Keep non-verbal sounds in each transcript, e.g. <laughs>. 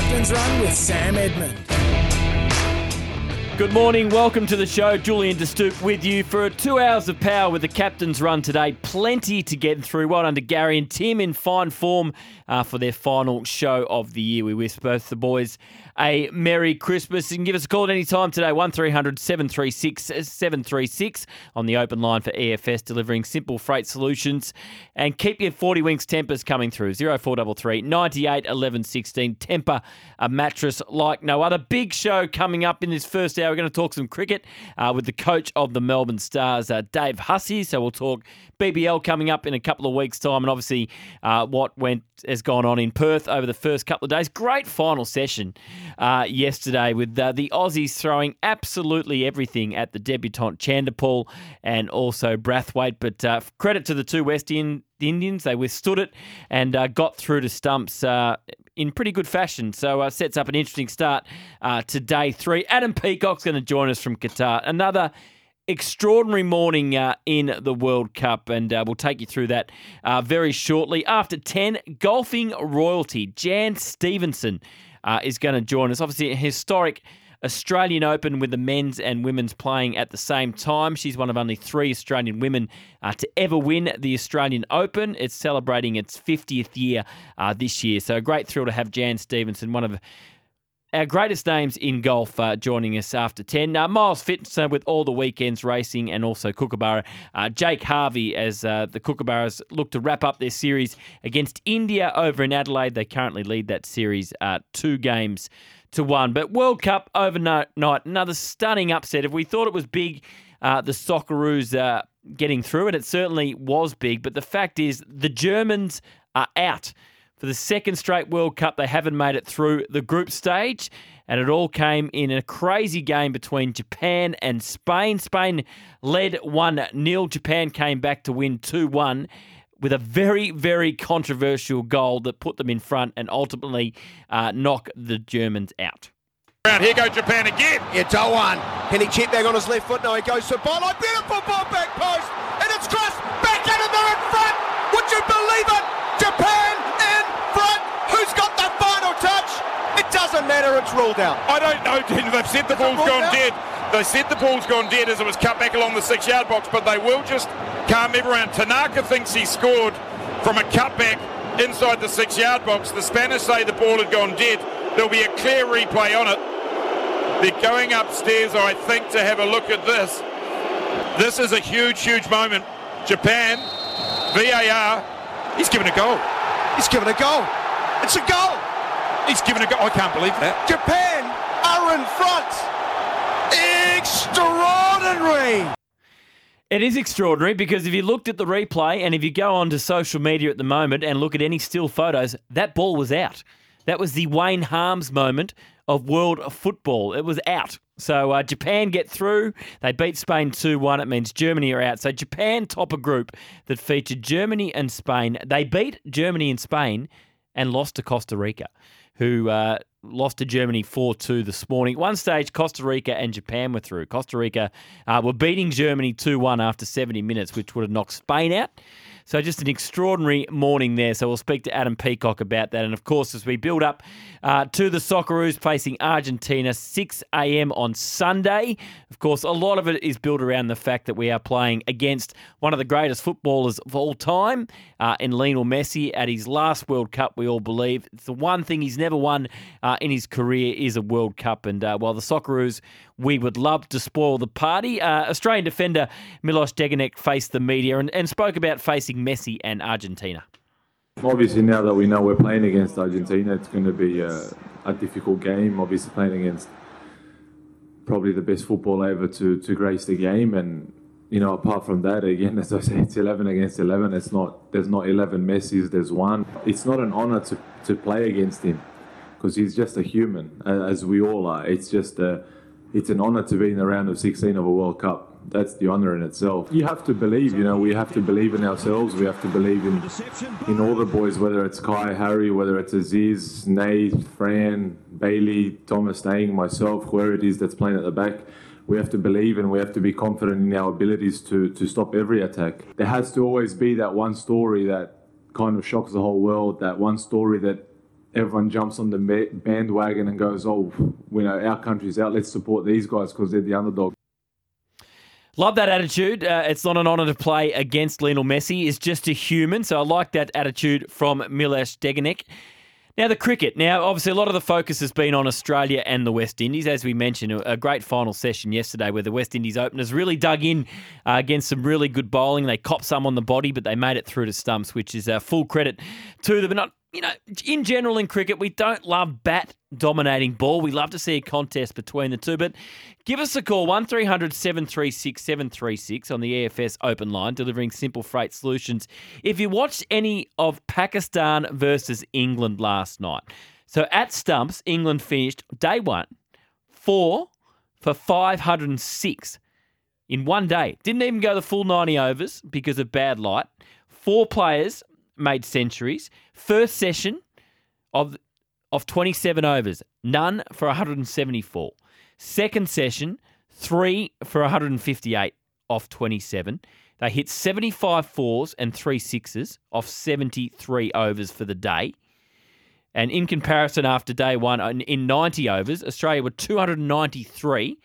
Captain's Run with Sam Edmund. Good morning, welcome to the show. Julian De Stoop with you for two hours of power with the captain's run today. Plenty to get through. Well done to Gary and Tim in fine form uh, for their final show of the year. We wish both the boys a Merry Christmas. You can give us a call at any time today, 1300 736 736 on the open line for EFS, delivering simple freight solutions. And keep your 40 Winks tempers coming through, 0433 98 11 16. Tempur a mattress like no other. Big show coming up in this first hour. We're going to talk some cricket uh, with the coach of the Melbourne Stars, uh, Dave Hussey. So we'll talk BBL coming up in a couple of weeks' time, and obviously uh, what went has gone on in Perth over the first couple of days. Great final session uh, yesterday with uh, the Aussies throwing absolutely everything at the debutant Chanderpaul and also Brathwaite. But uh, credit to the two West Indians, they withstood it and uh, got through to stumps uh, in pretty good fashion. So uh, sets up an interesting start to day three. Adam Peacock's going to join us from Qatar. Another extraordinary morning uh, in the World Cup, and uh, we'll take you through that uh, very shortly. After 10, golfing royalty Jan Stephenson uh, is going to join us. Obviously, a historic Australian Open with the men's and women's playing at the same time. She's one of only three Australian women uh, to ever win the Australian Open. It's celebrating its 50th year uh, this year. So, a great thrill to have Jan Stephenson, one of our greatest names in golf uh, joining us after 10. Uh, Miles Fitz uh, with all the weekends racing and also Kookaburra. Uh, Jake Harvie as uh, the Kookaburras look to wrap up their series against India over in Adelaide. They currently lead that series uh, two games to one. But World Cup overnight, another stunning upset. If we thought it was big, the Socceroos getting through it, it certainly was big. But the fact is, the Germans are out for the second straight World Cup, they haven't made it through the group stage. And it all came in a crazy game between Japan and Spain. Spain led 1 0. Japan came back to win 2 1 with a very, very controversial goal that put them in front and ultimately uh, knock the Germans out. Here goes Japan again. Yeah, Doan. Can he chip back on his left foot? No, he goes to Bolo. Beautiful ball back post. Doesn't matter, it's ruled out. I don't know, They've said the ball's gone out? dead. They said the ball's gone dead as it was cut back along the six yard box, but they will just calm everyone. Tanaka thinks he scored from a cutback inside the six yard box. The Spanish say the ball had gone dead. There'll be a clear replay on it. They're going upstairs, I think, to have a look at this. This is a huge, huge moment. Japan, VAR, he's given a goal. He's given a goal. It's a goal. He's given a go. I can't believe that. Japan are in front. Extraordinary. It is extraordinary because if you looked at the replay and if you go onto social media at the moment and look at any still photos, that ball was out. That was the Wayne Harmes moment of world football. It was out. So uh, Japan get through. They beat Spain 2 1. It means Germany are out. So Japan top a group that featured Germany and Spain. They beat Germany and Spain and lost to Costa Rica who uh, lost to Germany 4 2 this morning. One stage, Costa Rica and Japan were through. Costa Rica uh, were beating Germany 2 1 after 70 minutes, which would have knocked Spain out. So just an extraordinary morning there. So we'll speak to Adam Peacock about that. And of course, as we build up uh, to the Socceroos facing Argentina, 6 a.m. on Sunday. Of course, a lot of it is built around the fact that we are playing against one of the greatest footballers of all time uh, in Lionel Messi at his last World Cup, we all believe. It's the one thing he's never won uh, in his career is a World Cup. And uh, while the Socceroos we would love to spoil the party. Uh, Australian defender Milos Degenek faced the media and, and spoke about facing Messi and Argentina. Obviously, now that we know we're playing against Argentina, it's going to be a, a difficult game. Obviously, playing against probably the best football ever to, to grace the game. And, you know, apart from that, again, <laughs> as I say, it's 11 against 11. It's not, there's not 11 Messis, there's one. It's not an honour to, to play against him because he's just a human, as we all are. It's just a it's an honour to be in the round of 16 of a World Cup. That's the honour in itself. You have to believe, you know, we have to believe in ourselves. We have to believe in in all the boys, whether it's Kai, Harry, whether it's Aziz, Nate, Fran, Bailey, Thomas Deng, myself, whoever it is that's playing at the back. We have to believe and we have to be confident in our abilities to, to stop every attack. There has to always be that one story that kind of shocks the whole world, that one story that everyone jumps on the bandwagon and goes, "Oh, you know our country's out. Let's support these guys because they're the underdog." Love that attitude. Uh, it's not an honour to play against Lionel Messi. He's just a human. So I like that attitude from Milos Degenek. Now, the cricket. Now, obviously, a lot of the focus has been on Australia and the West Indies. As we mentioned, a great final session yesterday where the West Indies openers really dug in uh, against some really good bowling. They copped some on the body, but they made it through to stumps, which is uh, full credit to them. But not you know, in general in cricket, we don't love bat dominating ball. We love to see a contest between the two. But give us a call, 1300 736 736 on the EFS open line, delivering simple freight solutions. If you watched any of Pakistan versus England last night, so at Stumps, England finished day one, four for 506 in one day. Didn't even go the full 90 overs because of bad light. Four players made centuries. First session of of 27 overs, none for 174. Second session, three for 158 off 27. They hit 75 fours and three sixes off 73 overs for the day. And in comparison, after day one, in 90 overs, Australia were 293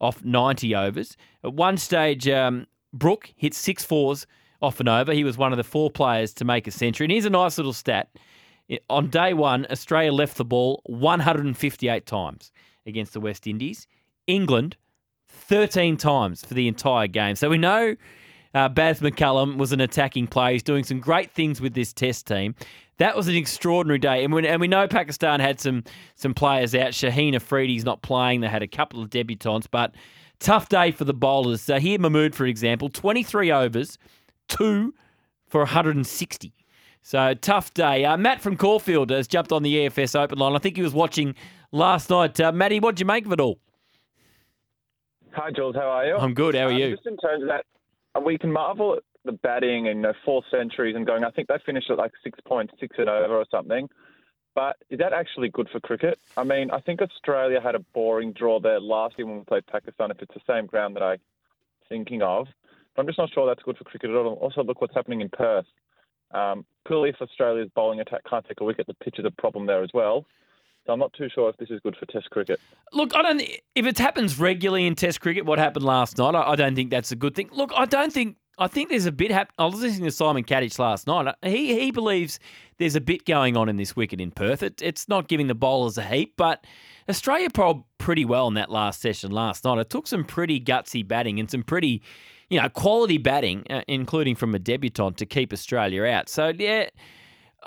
off 90 overs. At one stage, um, Brook hit six fours off and over. He was one of the four players to make a century. And here's a nice little stat. On day one, Australia left the ball 158 times against the West Indies. England, 13 times for the entire game. So we know uh, Baz McCullum was an attacking player. He's doing some great things with this test team. That was an extraordinary day. And we, and we know Pakistan had some some players out. Shaheen Afridi's not playing. They had a couple of debutants, but tough day for the bowlers. So here, Mahmood, for example, 23 overs, two for 160. So tough day. Uh, Matt from Caulfield has jumped on the EFS Open line. I think he was watching last night. Uh, Matty, what did you make of it all? Hi, Jules. How are you? I'm good. How are um, you? Just in terms of that, we can marvel at the batting and you know, four centuries and going. I think they finished at like six point six and over or something. But is that actually good for cricket? I mean, I think Australia had a boring draw there last year when we played Pakistan. If it's the same ground that I'm thinking of, I'm just not sure that's good for cricket at all. Also, look what's happening in Perth. Um, clearly, if Australia's bowling attack can't take a wicket, the pitch is a problem there as well. So I'm not too sure if this is good for Test cricket. Look, I don't. If it happens regularly in Test cricket, what happened last night, I, I don't think that's a good thing. Look, I don't think. I think there's a bit. Hap- I was listening to Simon Katich last night. He he believes there's a bit going on in this wicket in Perth. It, it's not giving the bowlers a heap, but Australia probed pretty well in that last session last night. It took some pretty gutsy batting and some pretty you know, quality batting, uh, including from a debutant, to keep Australia out. So, yeah,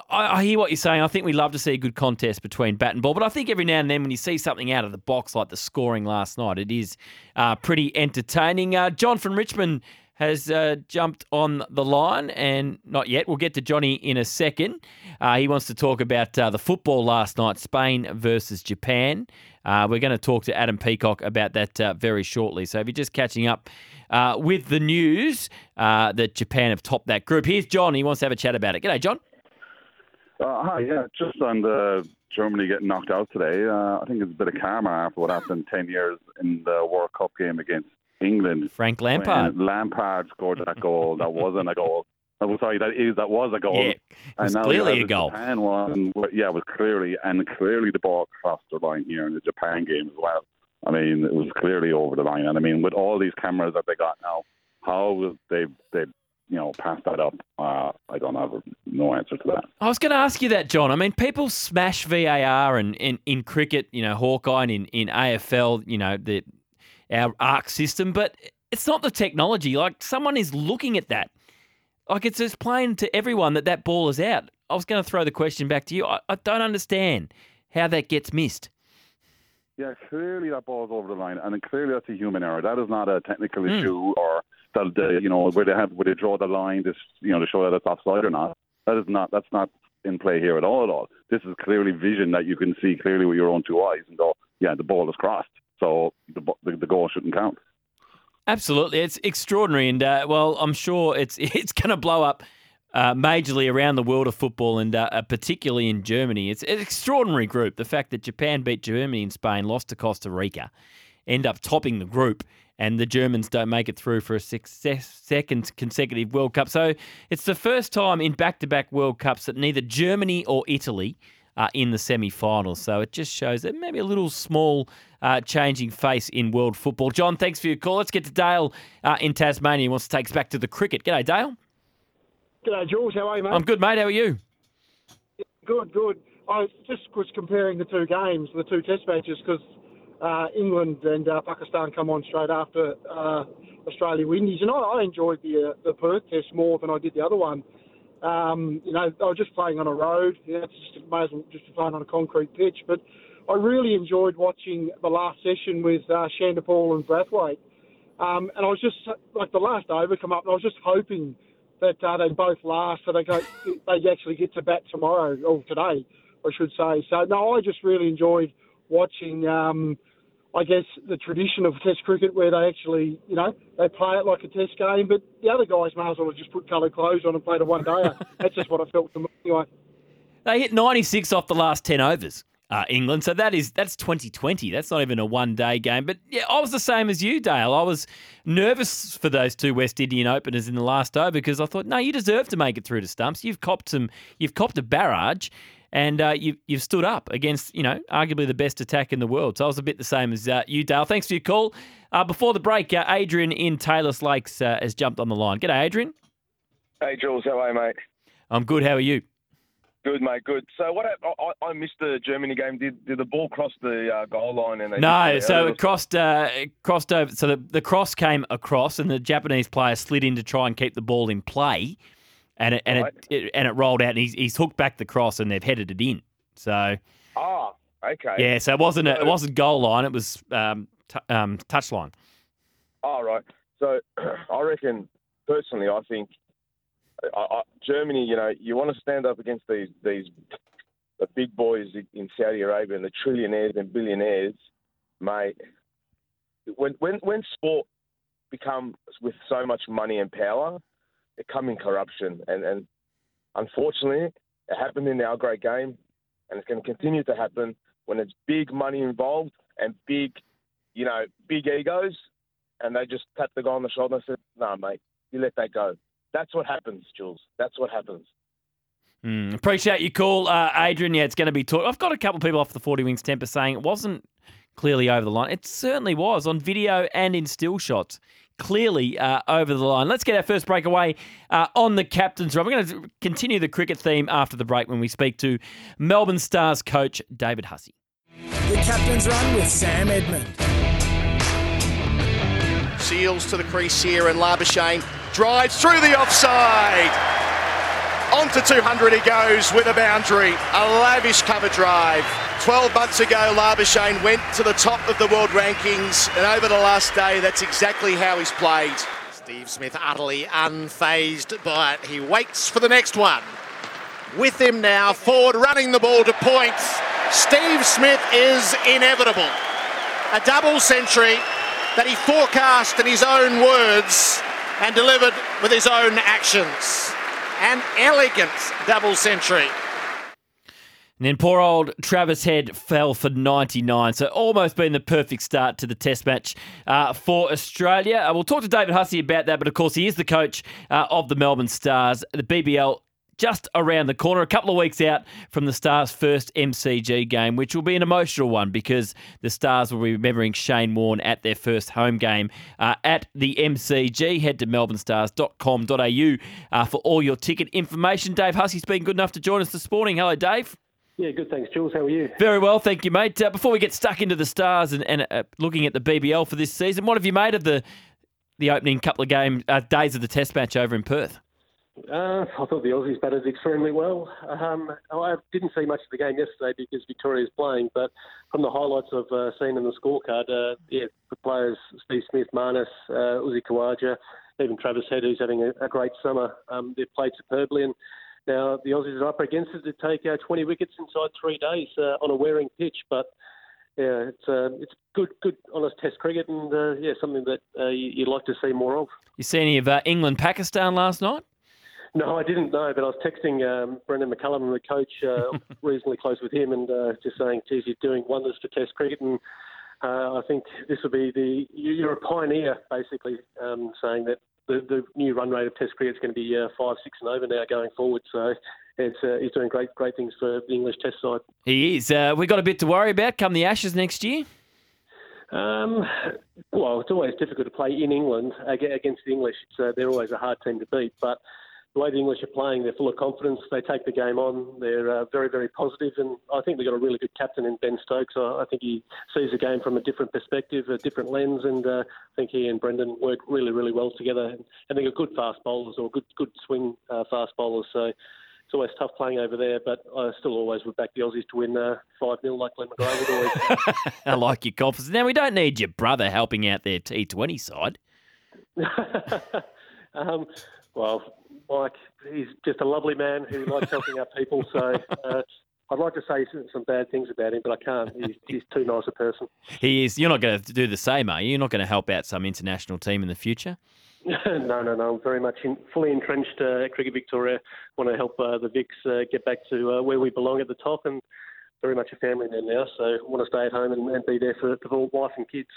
I, I, hear what you're saying. I think we love to see a good contest between bat and ball, but I think every now and then when you see something out of the box like the scoring last night, it is uh, pretty entertaining. Uh, John from Richmond has uh, jumped on the line, and not yet. We'll get to Johnny in a second. Uh, he wants to talk about uh, the football last night, Spain versus Japan. Uh, we're going to talk to Adam Peacock about that uh, very shortly. So if you're just catching up uh, with the news that Japan have topped that group, here's John. He wants to have a chat about it. G'day, John. hi, yeah, just on the Germany getting knocked out today. I think it's a bit of karma after what happened 10 years in the World Cup game against England. Frank Lampard. Lampard scored that goal. That wasn't a goal. I'm sorry, that is that was a goal. Yeah, and clearly a goal. Japan one, yeah, it was clearly and clearly the ball crossed the line here in the Japan game as well. I mean, it was clearly over the line, and I mean, with all these cameras that they got now, how they they you know pass that up? Uh, I don't have no answer to that. I was going to ask you that, John. I mean, people smash VAR and in, in cricket, you know, Hawkeye, and in in AFL, you know, the our ARC system, but it's not the technology. Like someone is looking at that. Like it's just plain to everyone that that ball is out. I was going to throw the question back to you. I, I don't understand how that gets missed. Yeah, clearly that ball's over the line, and clearly that's a human error. That is not a technical mm. issue, or that you know where they have where they draw the line, this you know to show that it's offside or not. That is not that's not in play here at all. At all. This is clearly vision that you can see clearly with your own two eyes and go, yeah, the ball is crossed so the, the, the goal shouldn't count. Absolutely, it's extraordinary, and uh, well, I'm sure it's <laughs> it's going to blow up uh, majorly around the world of football, and uh, particularly in Germany. It's an extraordinary group. The fact that Japan beat Germany and Spain, lost to Costa Rica, end up topping the group, and the Germans don't make it through for a success, second consecutive World Cup. So it's the first time in back-to-back World Cups that neither Germany or Italy uh, in the semi-finals. So it just shows that maybe a little small uh, changing face in world football. John, thanks for your call. Let's get to Dale uh, in Tasmania. He wants to take us back to the cricket. G'day, Dale. G'day, Jules. How are you, mate? I'm good, mate. How are you? Good, good. I just was comparing the two games, the two test matches, because uh, England and uh, Pakistan come on straight after uh, Australia Windies, and I, I enjoyed the uh, the Perth test more than I did the other one. Um, you know, I was just playing on a road. You know, it's just may as well just playing on a concrete pitch. But I really enjoyed watching the last session with uh, Chanderpaul and Brathwaite. Um, and I was just like the last over come up, and I was just hoping that uh, they both last, so they go, they actually get to bat tomorrow or today, I should say. So no, I just really enjoyed watching. Um, I guess the tradition of Test cricket, where they actually, you know, they play it like a Test game, but the other guys may as well have just put coloured clothes on and played a one day. <laughs> That's just what I felt to me anyway. They hit 96 off the last 10 overs. Uh, England, so that is that's 2020. That's not even a one-day game. But yeah, I was the same as you, Dale. I was nervous for those two West Indian openers in the last over because I thought, no, you deserve to make it through to stumps. You've copped some, you've copped a barrage, and uh, you, you've stood up against, you know, arguably the best attack in the world. So I was a bit the same as uh, you, Dale. Thanks for your call. Uh, before the break, uh, Adrian in Taylor's Lakes uh, has jumped on the line. G'day, Adrian. Hey, Jules. How are you, mate? I'm good. How are you? Good, mate. Good. So, what I, I missed the Germany game. Did did the ball cross the uh, goal line? And no, so it crossed uh, it crossed over. So the, the cross came across, and the Japanese player slid in to try and keep the ball in play, and it and right. it, it, and it rolled out, and he's, he's hooked back the cross, and they've headed it in. So ah, okay, yeah. So it wasn't a, it wasn't goal line. It was um, t- um, touch line. All oh, right. So <clears throat> I reckon personally, I think I, I, Germany, you know, you want to stand up against these these the big boys in Saudi Arabia and the trillionaires and billionaires, mate. When when when sport becomes with so much money and power, in corruption, and and unfortunately, it happened in our great game, and it's going to continue to happen when it's big money involved and big, you know, big egos, and they just tap the guy on the shoulder and say, "Nah, mate, you let that go." That's what happens, Jules. That's what happens. Mm, appreciate your call, uh, Adrian. Yeah, it's going to be taught. I've got a couple of people off the 40 Winks Tempur saying it wasn't clearly over the line. It certainly was on video and in still shots. Clearly uh, over the line. Let's get our first breakaway uh, on the captain's run. We're going to continue the cricket theme after the break when we speak to Melbourne Stars coach David Hussey. The captain's run with Sam Edmund. Seals to the crease here, and Labuschagne drives through the offside. On to 200 he goes with a boundary. A lavish cover drive. 12 months ago, Labuschagne went to the top of the world rankings, and over the last day, that's exactly how he's played. Steve Smith utterly unfazed by it. He waits for the next one. With him now, Ford running the ball to points. Steve Smith is inevitable. A double century that he forecast in his own words and delivered with his own actions. An elegant double century. And then poor old Travis Head fell for 99. So almost been the perfect start to the test match uh, for Australia. Uh, we'll talk to David Hussey about that, but of course he is the coach uh, of the Melbourne Stars. The BBL just around the corner, a couple of weeks out from the Stars' first MCG game, which will be an emotional one because the Stars will be remembering Shane Warne at their first home game uh, at the MCG. Head to melbournestars.com.au uh, for all your ticket information. Dave Hussey's been good enough to join us this morning. Hello, Dave. Yeah, good. Thanks, Jules. How are you? Very well, thank you, mate. Uh, before we get stuck into the Stars and, and uh, looking at the BBL for this season, what have you made of the the opening couple of game uh, days of the Test match over in Perth? Uh, I thought the Aussies batted extremely well. Um, I didn't see much of the game yesterday because Victoria's playing, but from the highlights I've uh, seen in the scorecard, uh, yeah, the players Steve Smith, Marnus, uh, Uzi Khawaja, even Travis Head, who's having a, a great summer, um, they've played superbly. And now the Aussies are up against it to take uh, 20 wickets inside three days uh, on a wearing pitch, but yeah, it's uh, it's good, good, honest Test cricket, and uh, yeah, something that you, would like to see more of. You see any of England Pakistan last night? No, I didn't know, but I was texting um, Brendon McCullum, the coach, uh, <laughs> reasonably close with him, and uh, just saying, geez, you're doing wonders for Test cricket. And uh, I think this will be the, you're a pioneer, basically, um, saying that the, the new run rate of Test cricket is going to be uh, five, six and over now going forward. So it's uh, he's doing great great things for the English Test side. He is. Uh, we got a bit to worry about come the Ashes next year. Um, well, it's always difficult to play in England against the English. So they're always a hard team to beat, but the way the English are playing, they're full of confidence. They take the game on. They're uh, very, very positive, and I think they've got a really good captain in Ben Stokes. I, I think he sees the game from a different perspective, a different lens, and uh, I think he and Brendon work really, really well together. And, and they're good fast bowlers or good, good swing uh, fast bowlers. So it's always tough playing over there, but I still always would back the Aussies to win uh, 5 0 like Glenn McGrath would always. <laughs> I like your confidence. Now, we don't need your brother helping out their T20 side. <laughs> um, well, Mike, he's just a lovely man who likes helping out people. So uh, I'd like to say some bad things about him, but I can't. He's, he's too nice a person. He is. You're not going to do the same, are you? You're not going to help out some international team in the future? <laughs> no, no, no. I'm very much in, fully entrenched uh, at Cricket Victoria. Want to help uh, the Vics uh, get back to uh, where we belong at the top, and very much a family man now. So want to stay at home and, and be there for, for wife and kids.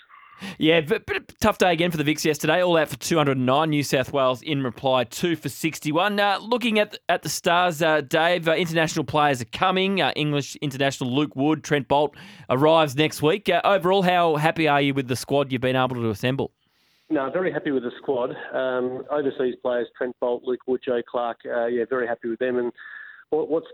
Yeah, but, but tough day again for the Vics yesterday. All out for 209. New South Wales in reply, two for 61. Uh, looking at at the stars, uh, Dave, uh, international players are coming. Uh, English international Luke Wood, Trent Boult arrives next week. Uh, overall, how happy are you with the squad you've been able to assemble? No, very happy with the squad. Um, overseas players, Trent Boult, Luke Wood, Joe Clarke. uh, yeah, very happy with them. And what's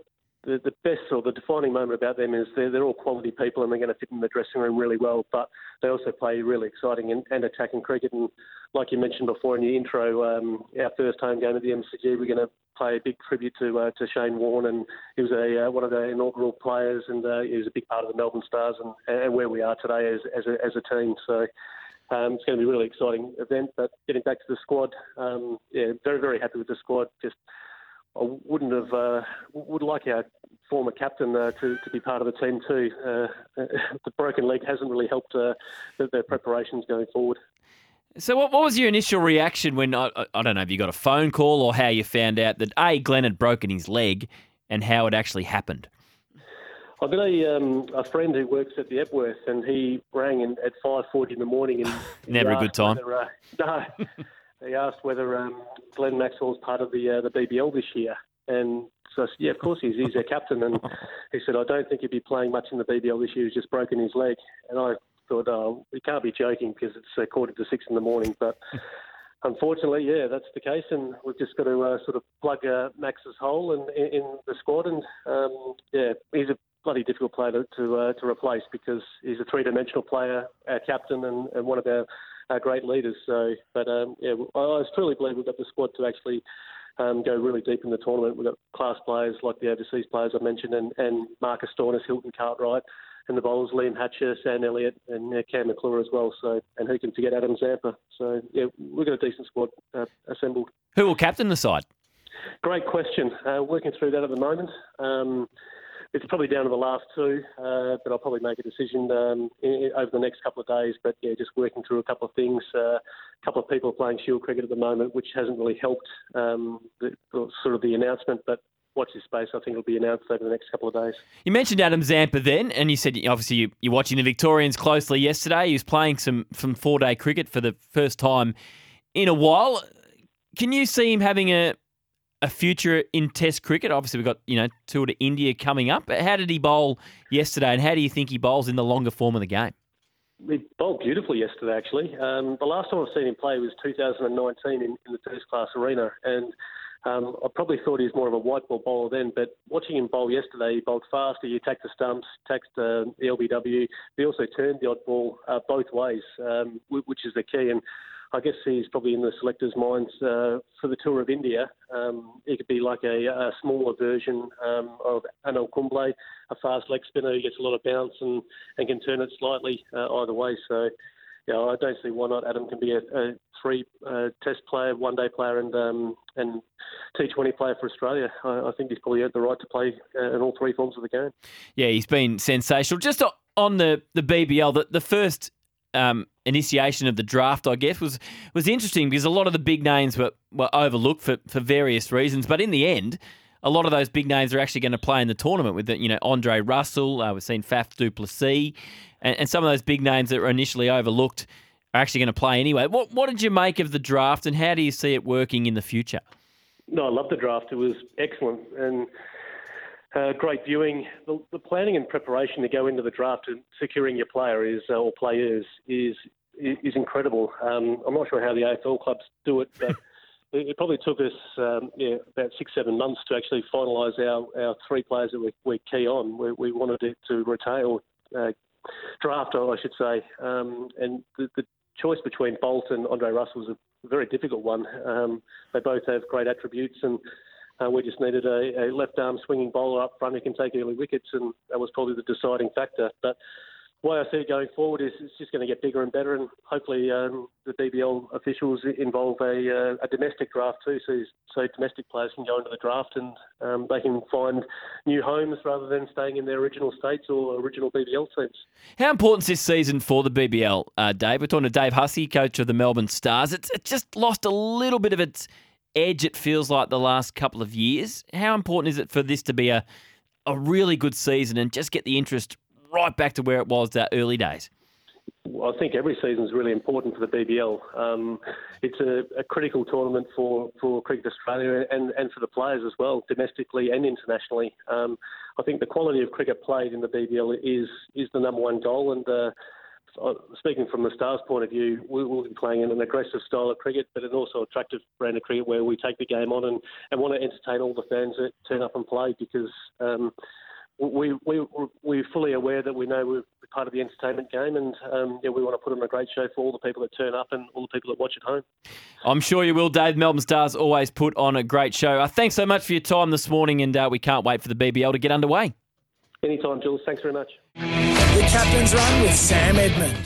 the, the best or the defining moment about them is they're, they're all quality people and they're going to fit in the dressing room really well, but they also play really exciting and, and attacking cricket. And like you mentioned before in your intro, um, our first home game at the MCG, we're going to pay a big tribute to uh, to Shane Warne, and he was a uh, one of the inaugural players, and uh, he was a big part of the Melbourne Stars and, and where we are today as as a, as a team. So um, it's going to be a really exciting event. But getting back to the squad, um, yeah, very very happy with the squad. Just I wouldn't have uh, would like our former captain uh, to to be part of the team too. Uh, <laughs> the broken leg hasn't really helped uh, their preparations going forward. So, what, what was your initial reaction when I, I don't know if you got a phone call or how you found out that a Glenn had broken his leg and how it actually happened? I've got a, um, a friend who works at the Epworth, and he rang in at five forty in the morning, and <laughs> never a good time. Whether, uh, <laughs> no, he asked whether um, Glenn Maxwell's part of the uh, the BBL this year, and so yeah, of course he's he's their captain, and <laughs> he said I don't think he'd be playing much in the BBL this year. He's just broken his leg, and I thought, oh, he can't be joking because it's a quarter to six in the morning, but. <laughs> Unfortunately, yeah, that's the case, and we've just got to uh, sort of plug uh, Max's hole in, in, in the squad. And um, yeah, he's a bloody difficult player to to, uh, to replace because he's a three-dimensional player, our captain, and, and one of our, our great leaders. So, but um, yeah, I, I truly believe we've got the squad to actually um, go really deep in the tournament. We've got class players like the overseas players I mentioned, and, and Marcus Stoinis, Hilton Cartwright, and the bowlers Liam Hatcher, Sam Elliott, and uh, Cam McClure as well. So, and who can forget Adam Zampa? So, yeah, we've got a decent squad uh, assembled. Who will captain the side? Great question. Uh, working through that at the moment. Um, it's probably down to the last two, uh, but I'll probably make a decision um, in, over the next couple of days. But yeah, just working through a couple of things. Uh, a couple of people playing Shield cricket at the moment, which hasn't really helped um, the, sort of the announcement. But watch this space. I think it'll be announced over the next couple of days. You mentioned Adam Zampa then, and you said obviously you, you're watching the Victorians closely yesterday. He was playing some some four day cricket for the first time in a while. Can you see him having a a future in Test cricket? Obviously, we've got you know tour to India coming up. But how did he bowl yesterday, and how do you think he bowls in the longer form of the game? He bowled beautifully yesterday, actually. Um, the last time I've seen him play was 2019 in, in the first class arena, and um, I probably thought he was more of a white ball bowler then, but watching him bowl yesterday, he bowled faster. He attacked the stumps, attacked uh, the LBW. He also turned the odd ball uh, both ways, um, which is the key. And I guess he's probably in the selectors' minds uh, for the tour of India. Um, he could be like a, a smaller version um, of Anil Kumble, a fast leg spinner who gets a lot of bounce and, and can turn it slightly uh, either way. So, yeah, I don't see why not Adam can be a, a three uh, test player, one day player, and um, and T20 player for Australia. I, I, think he's probably earned the right to play uh, in all three forms of the game. Yeah, he's been sensational. Just on the the BBL, the, the first um, initiation of the draft, I guess, was was interesting because a lot of the big names were, were overlooked for, for various reasons. But in the end, a lot of those big names are actually going to play in the tournament with, you know, Andre Russell. Uh, we've seen Faf du Plessis. And, and some of those big names that were initially overlooked are actually going to play anyway. What what did you make of the draft, and how do you see it working in the future? No, I love the draft. It was excellent, and uh, great viewing. The, the, planning and preparation to go into the draft and securing your player is uh, or players is is incredible. Um, I'm not sure how the AFL clubs do it, but <laughs> it, it probably took us um, yeah, about six seven months to actually finalise our, our three players that we, we're key on. We, we wanted to, to retain or uh, draft, I should say, um, and the, the choice between Boult and Andre Russell was a very difficult one. Um, they both have great attributes and uh, we just needed a, a, left arm swinging bowler up front who can take early wickets, and that was probably the deciding factor. But the way I see it going forward is it's just going to get bigger and better, and hopefully um, the BBL officials involve a, uh, a domestic draft too, so, so, domestic players can go into the draft and um, they can find new homes rather than staying in their original states or original BBL teams. How important is this season for the BBL, uh, Dave? We're talking to Dave Hussey, coach of the Melbourne Stars. It's, it just lost a little bit of its edge it feels like the last couple of years. How important is it for this to be a, a really good season and just get the interest right back to where it was that early days? Well, I think every season is really important for the BBL. Um, it's a, a, critical tournament for, for Cricket Australia and, and for the players as well, domestically and internationally. Um, I think the quality of cricket played in the BBL is is the number one goal, and uh, speaking from the Stars' point of view, we will be playing in an aggressive style of cricket, but an also attractive brand of cricket where we take the game on and, and want to entertain all the fans that turn up and play because um, we, we, we're fully aware that we know we're part of the entertainment game and um, yeah, we want to put on a great show for all the people that turn up and all the people that watch at home. I'm sure you will, Dave. Melbourne Stars always put on a great show. Uh, thanks so much for your time this morning and uh, we can't wait for the BBL to get underway. Anytime, Jules. Thanks very much. The Captain's Run with Sam Edmund.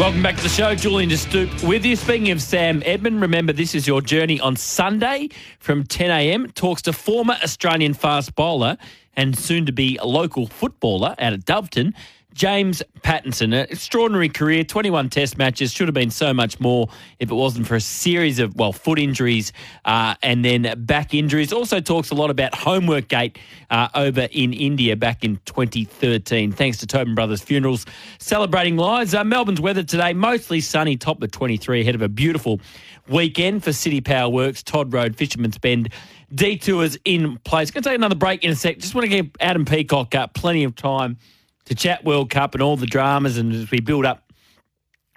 Welcome back to the show. Julian De Stoop with you. Speaking of Sam Edmund, remember this is your journey on Sunday from 10 a.m. Talks to former Australian fast bowler and soon to be local footballer out of Doveton, James Pattinson, an extraordinary career, 21 test matches, should have been so much more if it wasn't for a series of, well, foot injuries uh, and then back injuries. Also talks a lot about homework gate uh, over in India back in 2013. Thanks to Tobin Brothers Funerals. Celebrating lives. Uh, Melbourne's weather today, mostly sunny, top of 23, ahead of a beautiful weekend for City Power Works, Todd Road, Fisherman's Bend. Detours in place. Going to take another break in a sec. Just want to give Adam Peacock uh, plenty of time to chat World Cup and all the dramas, and as we build up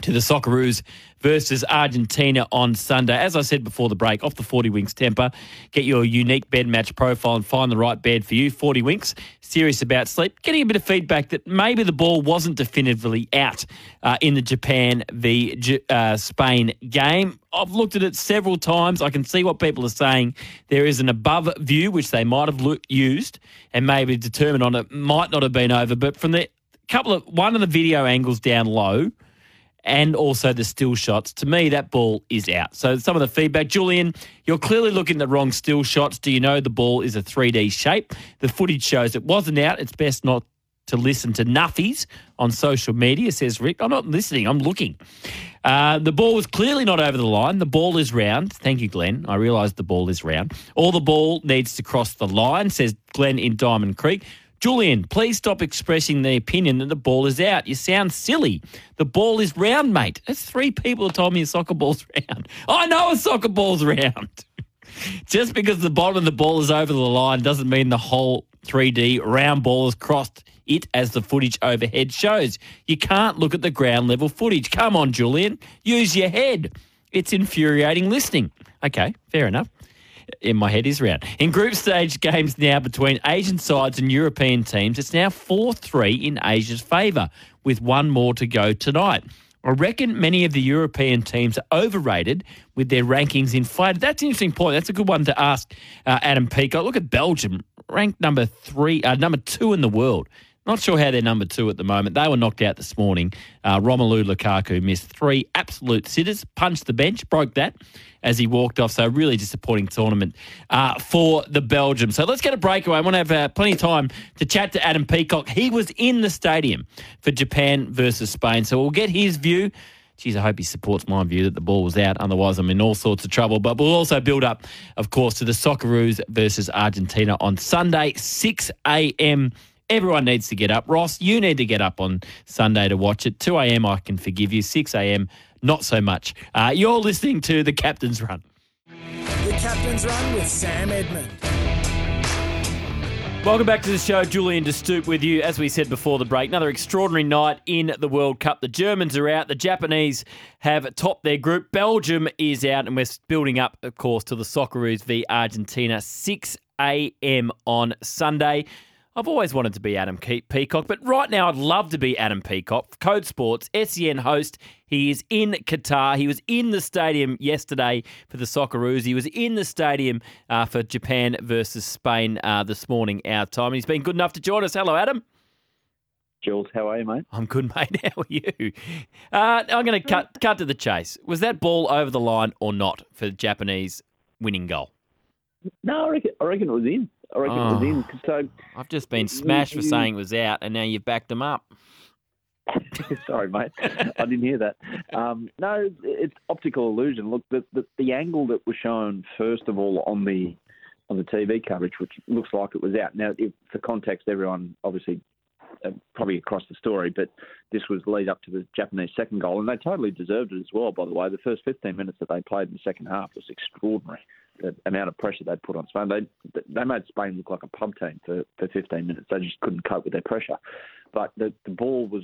to the Socceroos versus Argentina on Sunday. As I said before the break, off the 40 Winks Tempur, get your unique bed match profile and find the right bed for you. 40 Winks, serious about sleep. Getting a bit of feedback that maybe the ball wasn't definitively out uh, in the Japan v uh, Spain game. I've looked at it several times. I can see what people are saying. There is an above view, which they might have used and maybe determined on it might not have been over. But from the couple of one of the video angles down low, and also the still shots. To me, that ball is out. So some of the feedback, Julian, you're clearly looking at the wrong still shots. Do you know the ball is a 3D shape? The footage shows it wasn't out. It's best not to listen to nuffies on social media, says Rick. I'm not listening, I'm looking. Uh, the ball was clearly not over the line. The ball is round. Thank you, Glenn. I realise the ball is round. All the ball needs to cross the line, says Glenn in Diamond Creek. Julian, please stop expressing the opinion that the ball is out. You sound silly. The ball is round, mate. That's three people have told me a soccer ball's <laughs> round. I know a soccer ball's round. <laughs> Just because the bottom of the ball is over the line doesn't mean the whole 3D round ball has crossed it as the footage overhead shows. You can't look at the ground level footage. Come on, Julian. Use your head. It's infuriating listening. Okay, fair enough in my head is round. In group stage games now between Asian sides and European teams, it's now 4 3 in Asia's favour, with one more to go tonight. I reckon many of the European teams are overrated with their rankings inflated. That's an interesting point. That's a good one to ask uh, Adam Peacock. Look at Belgium, ranked number three, uh, number two in the world. Not sure how they're number two at the moment. They were knocked out this morning. Uh, Romelu Lukaku missed three absolute sitters, punched the bench, broke that as he walked off. So, really disappointing tournament uh, for the Belgium. So, let's get a breakaway. I want to have uh, plenty of time to chat to Adam Peacock. He was in the stadium for Japan versus Spain. So, we'll get his view. Geez, I hope he supports my view that the ball was out. Otherwise, I'm in all sorts of trouble. But we'll also build up, of course, to the Socceroos versus Argentina on Sunday, 6 a.m. Everyone needs to get up. Ross, you need to get up on Sunday to watch it. 2 a.m., I can forgive you. 6 a.m., not so much. Uh, you're listening to The Captain's Run. The Captain's Run with Sam Edmund. Welcome back to the show. Julian De Stoop with you. As we said before the break, another extraordinary night in the World Cup. The Germans are out. The Japanese have topped their group. Belgium is out, and we're building up, of course, to the Socceroos v Argentina, 6 a.m. on Sunday. I've always wanted to be Adam Peacock, but right now I'd love to be Adam Peacock. Code Sports, SEN host. He is in Qatar. He was in the stadium yesterday for the Socceroos. He was in the stadium uh, for Japan versus Spain uh, this morning, our time. And He's been good enough to join us. Hello, Adam. Jules, how are you, mate? I'm good, <laughs> mate. How are you? Uh, I'm going to cut cut to the chase. Was that ball over the line or not for the Japanese winning goal? No, I reckon, I reckon it was in. I reckon oh, it was in. So I've just been smashed for saying it was out, and now you've backed them up. <laughs> Sorry, mate. I didn't hear that. Um, no, it's optical illusion. Look, the, the, the angle that was shown first of all on the on the TV coverage, which looks like it was out. Now, if, for context, everyone obviously uh, probably across the story, but this was lead up to the Japanese second goal, and they totally deserved it as well. By the way, the first 15 minutes that they played in the second half was extraordinary the amount of pressure they'd put on Spain. They they made Spain look like a pub team for, for 15 minutes. They just couldn't cope with their pressure. But the, the ball was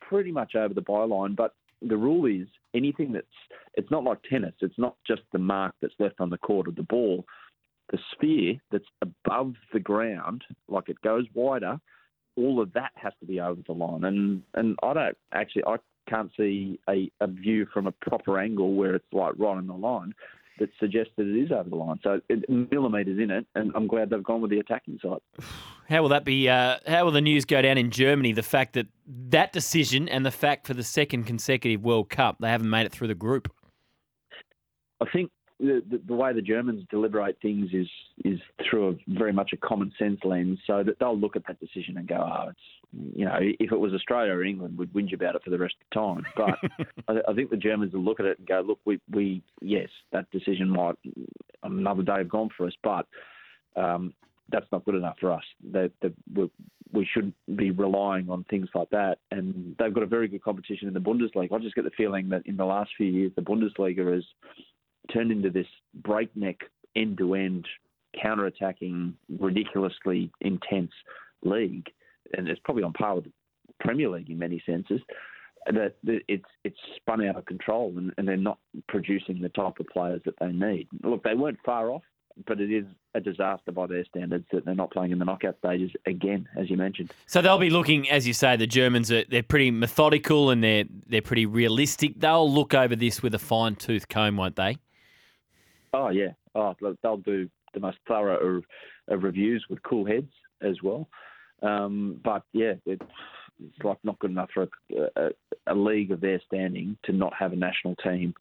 pretty much over the byline. But the rule is anything that's it's not like tennis. It's not just the mark that's left on the court of the ball. The sphere that's above the ground, like it goes wider, all of that has to be over the line. And and I don't actually I can't see a, a view from a proper angle where it's like right on the line that suggests that it is over the line. So it, millimetres in it, and I'm glad they've gone with the attacking side. How will that be? Uh, how will the news go down in Germany? The fact that that decision and the fact for the second consecutive World Cup they haven't made it through the group. I think the, the, the, way the Germans deliberate things is is through a very much a common sense lens, so that they'll look at that decision and go, "Oh, it's you know, if it was Australia or England, we'd whinge about it for the rest of the time." But <laughs> I, I, think the Germans will look at it and go, "Look, we we yes, that decision might another day have gone for us, but." Um, that's not good enough for us. They, we, we shouldn't be relying on things like that. And they've got a very good competition in the Bundesliga. I just get the feeling that in the last few years, the Bundesliga has turned into this breakneck end to end counter-attacking, ridiculously intense league, and it's probably on par with the Premier League in many senses. That it's it's spun out of control, and, and they're not producing the type of players that they need. Look, they weren't far off, but it is a disaster by their standards that they're not playing in the knockout stages again, as you mentioned. So they'll be looking, as you say, the Germans are they're pretty methodical and they're they're pretty realistic. They'll look over this with a fine tooth comb, won't they? Oh yeah, oh they'll do the most thorough of, reviews with cool heads as well. Um, but yeah, it's, it's like not good enough for a, a, a league of their standing to not have a national team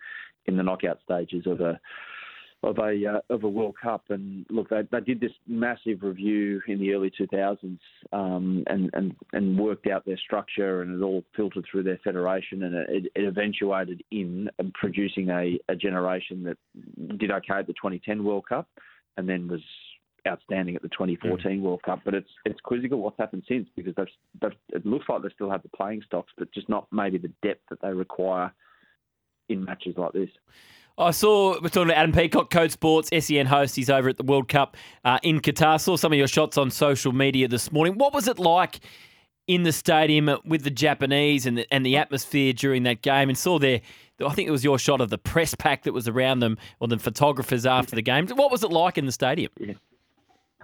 in the knockout stages of a of a uh, of a World Cup. And look, they, they did this massive review in the early 2000s um, and, and and worked out their structure, and it all filtered through their federation, and it, it eventuated in producing a, a generation that did okay at the 2010 World Cup, and then was outstanding at the 2014 mm. World Cup. But it's it's quizzical what's happened since because they've, they've, it looks like they still have the playing stocks, but just not maybe the depth that they require in matches like this. I saw we're talking to Adam Peacock, Code Sports, SEN host. He's over at the World Cup uh, in Qatar. Saw some of your shots on social media this morning. What was it like in the stadium with the Japanese and the, and the atmosphere during that game? And saw there, I think it was your shot of the press pack that was around them, or the photographers after the game. What was it like in the stadium? Yeah,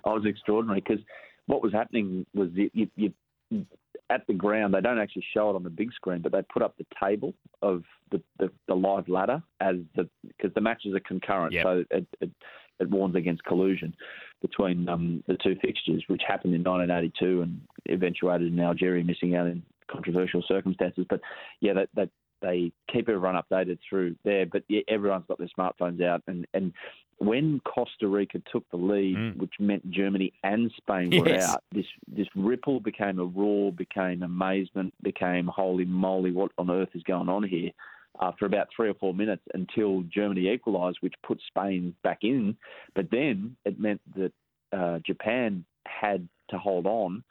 I was extraordinary because what was happening was you, you, at the ground. They don't actually show it on the big screen, but they put up the table of the, the, the live ladder as the because the matches are concurrent, yep. so it, it, it warns against collusion between um, the two fixtures, which happened in 1982 and eventuated in Algeria missing out in controversial circumstances. But yeah, that, that they keep everyone updated through there. But yeah, everyone's got their smartphones out, and and when Costa Rica took the lead, mm. which meant Germany and Spain were yes. out, this this ripple became a roar, became amazement, became holy moly, what on earth is going on here? Uh, for about three or four minutes until Germany equalised, which put Spain back in. But then it meant that uh, Japan had to hold on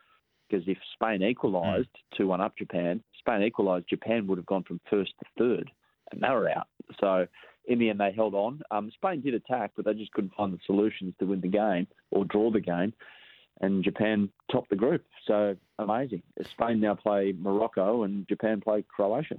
because if Spain equalised mm. 2 1 up Japan, Spain equalised, Japan would have gone from first to third, and they were out. So in the end, they held on. Um, Spain did attack, but they just couldn't find the solutions to win the game or draw the game. and Japan topped the group. So amazing. Spain now play Morocco, and Japan play Croatia.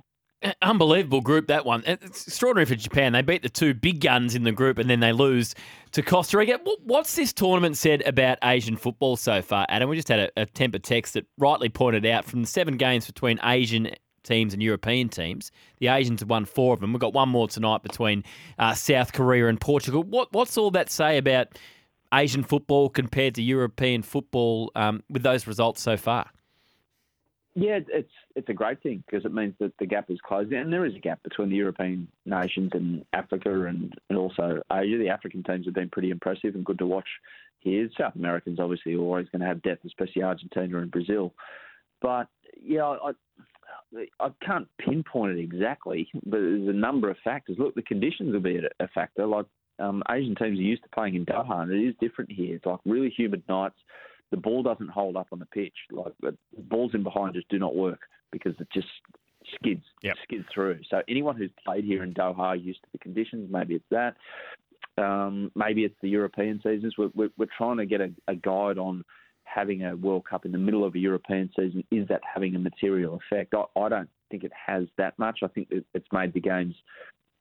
Unbelievable group that one. It's extraordinary for Japan. They beat the two big guns in the group, and then they lose to Costa Rica. What's this tournament said about Asian football so far, Adam? We just had a, a Tempur text that rightly pointed out from the seven games between Asian teams and European teams. The Asians have won four of them. We've got one more tonight between uh, South Korea and Portugal. What, what's all that say about Asian football compared to European football um, with those results so far? Yeah, it's it's a great thing because it means that the gap is closing, and there is a gap between the European nations and Africa and, and also Asia. The African teams have been pretty impressive and good to watch here. South Americans obviously are always going to have depth, especially Argentina and Brazil. But yeah, I, I can't pinpoint it exactly, but there's a number of factors. Look, the conditions will be a factor. Like um, Asian teams are used to playing in Doha, and it is different here. It's like really humid nights. The ball doesn't hold up on the pitch. Like the balls in behind just do not work because it just skids yep. skids through. So anyone who's played here in Doha used to the conditions. Maybe it's that. Um, maybe it's the European seasons. We're, we're, we're trying to get a, a guide on having a World Cup in the middle of a European season, is that having a material effect? I, I don't think it has that much. I think it's made the games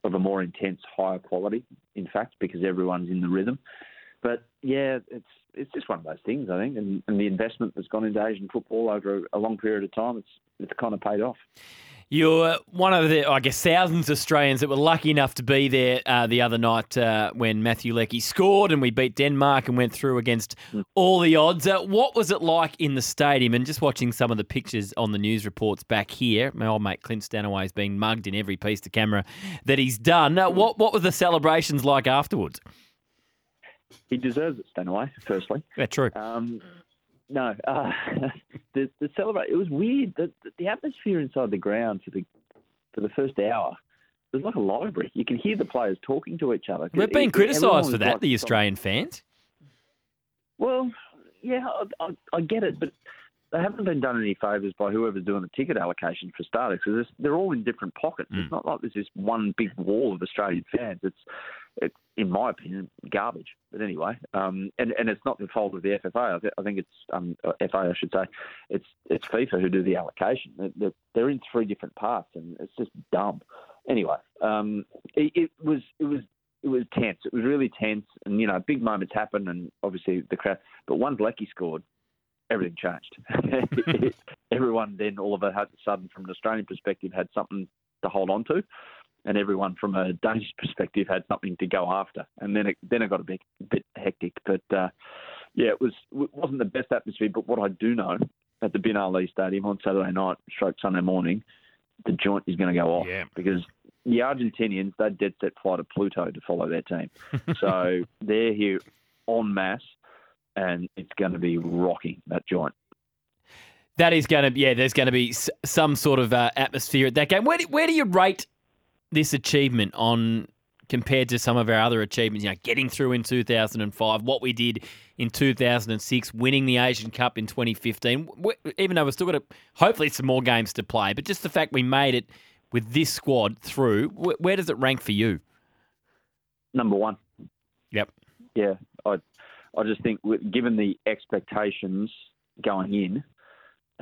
of a more intense, higher quality, in fact, because everyone's in the rhythm. But yeah, it's it's just one of those things, I think, and, and the investment that's gone into Asian football over a long period of time, it's it's kind of paid off. You're one of the, I guess, thousands of Australians that were lucky enough to be there uh, the other night uh, when Matthew Leckie scored and we beat Denmark and went through against all the odds. Uh, what was it like in the stadium? And just watching some of the pictures on the news reports back here, my old mate Clint Stanaway has been mugged in every piece to camera that he's done. Uh, what what were the celebrations like afterwards? He deserves it, Stanaway. Firstly, yeah, true. Um, no, uh, <laughs> the the celebrate. It was weird. The, the atmosphere inside the ground for the for the first hour it was like a library. You can hear the players talking to each other. We're being criticised for that, like, the Australian fans. Well, yeah, I, I, I, get it, but they haven't been done any favours by whoever's doing the ticket allocation for starters because they're all in different pockets. Mm. It's not like there's this one big wall of Australian fans. It's in my opinion, garbage. But anyway, um, and and it's not the fault of the FFA. I, th- I think it's um, FA, I should say. It's it's FIFA who do the allocation. They're, they're in three different parts, and it's just dumb. Anyway, um, it, it was it was it was tense. It was really tense, and you know, big moments happen, and obviously the crowd. But once Leckie scored, everything changed. <laughs> Everyone then all of a sudden, from an Australian perspective, had something to hold on to and everyone from a Danish <laughs> perspective had something to go after. And then it then it got a bit, a bit hectic. But uh, yeah, it was it wasn't the best atmosphere. But what I do know at the Bin Ali Stadium on Saturday night, stroke Sunday morning, the joint is going to go off yeah. because the Argentinians they dead set fly to Pluto to follow their team. <laughs> so they're here en masse, and it's going to be rocking that joint. That is going to, yeah. There's going to be some sort of uh, atmosphere at that game. Where do, where do you rate this achievement on compared to some of our other achievements, you know, getting through in 2005, what we did in 2006, winning the Asian Cup in 2015, even though we've still got to, hopefully some more games to play, but just the fact we made it with this squad through, where does it rank for you? Number one. Yep. Yeah, I, I just think given the expectations going in,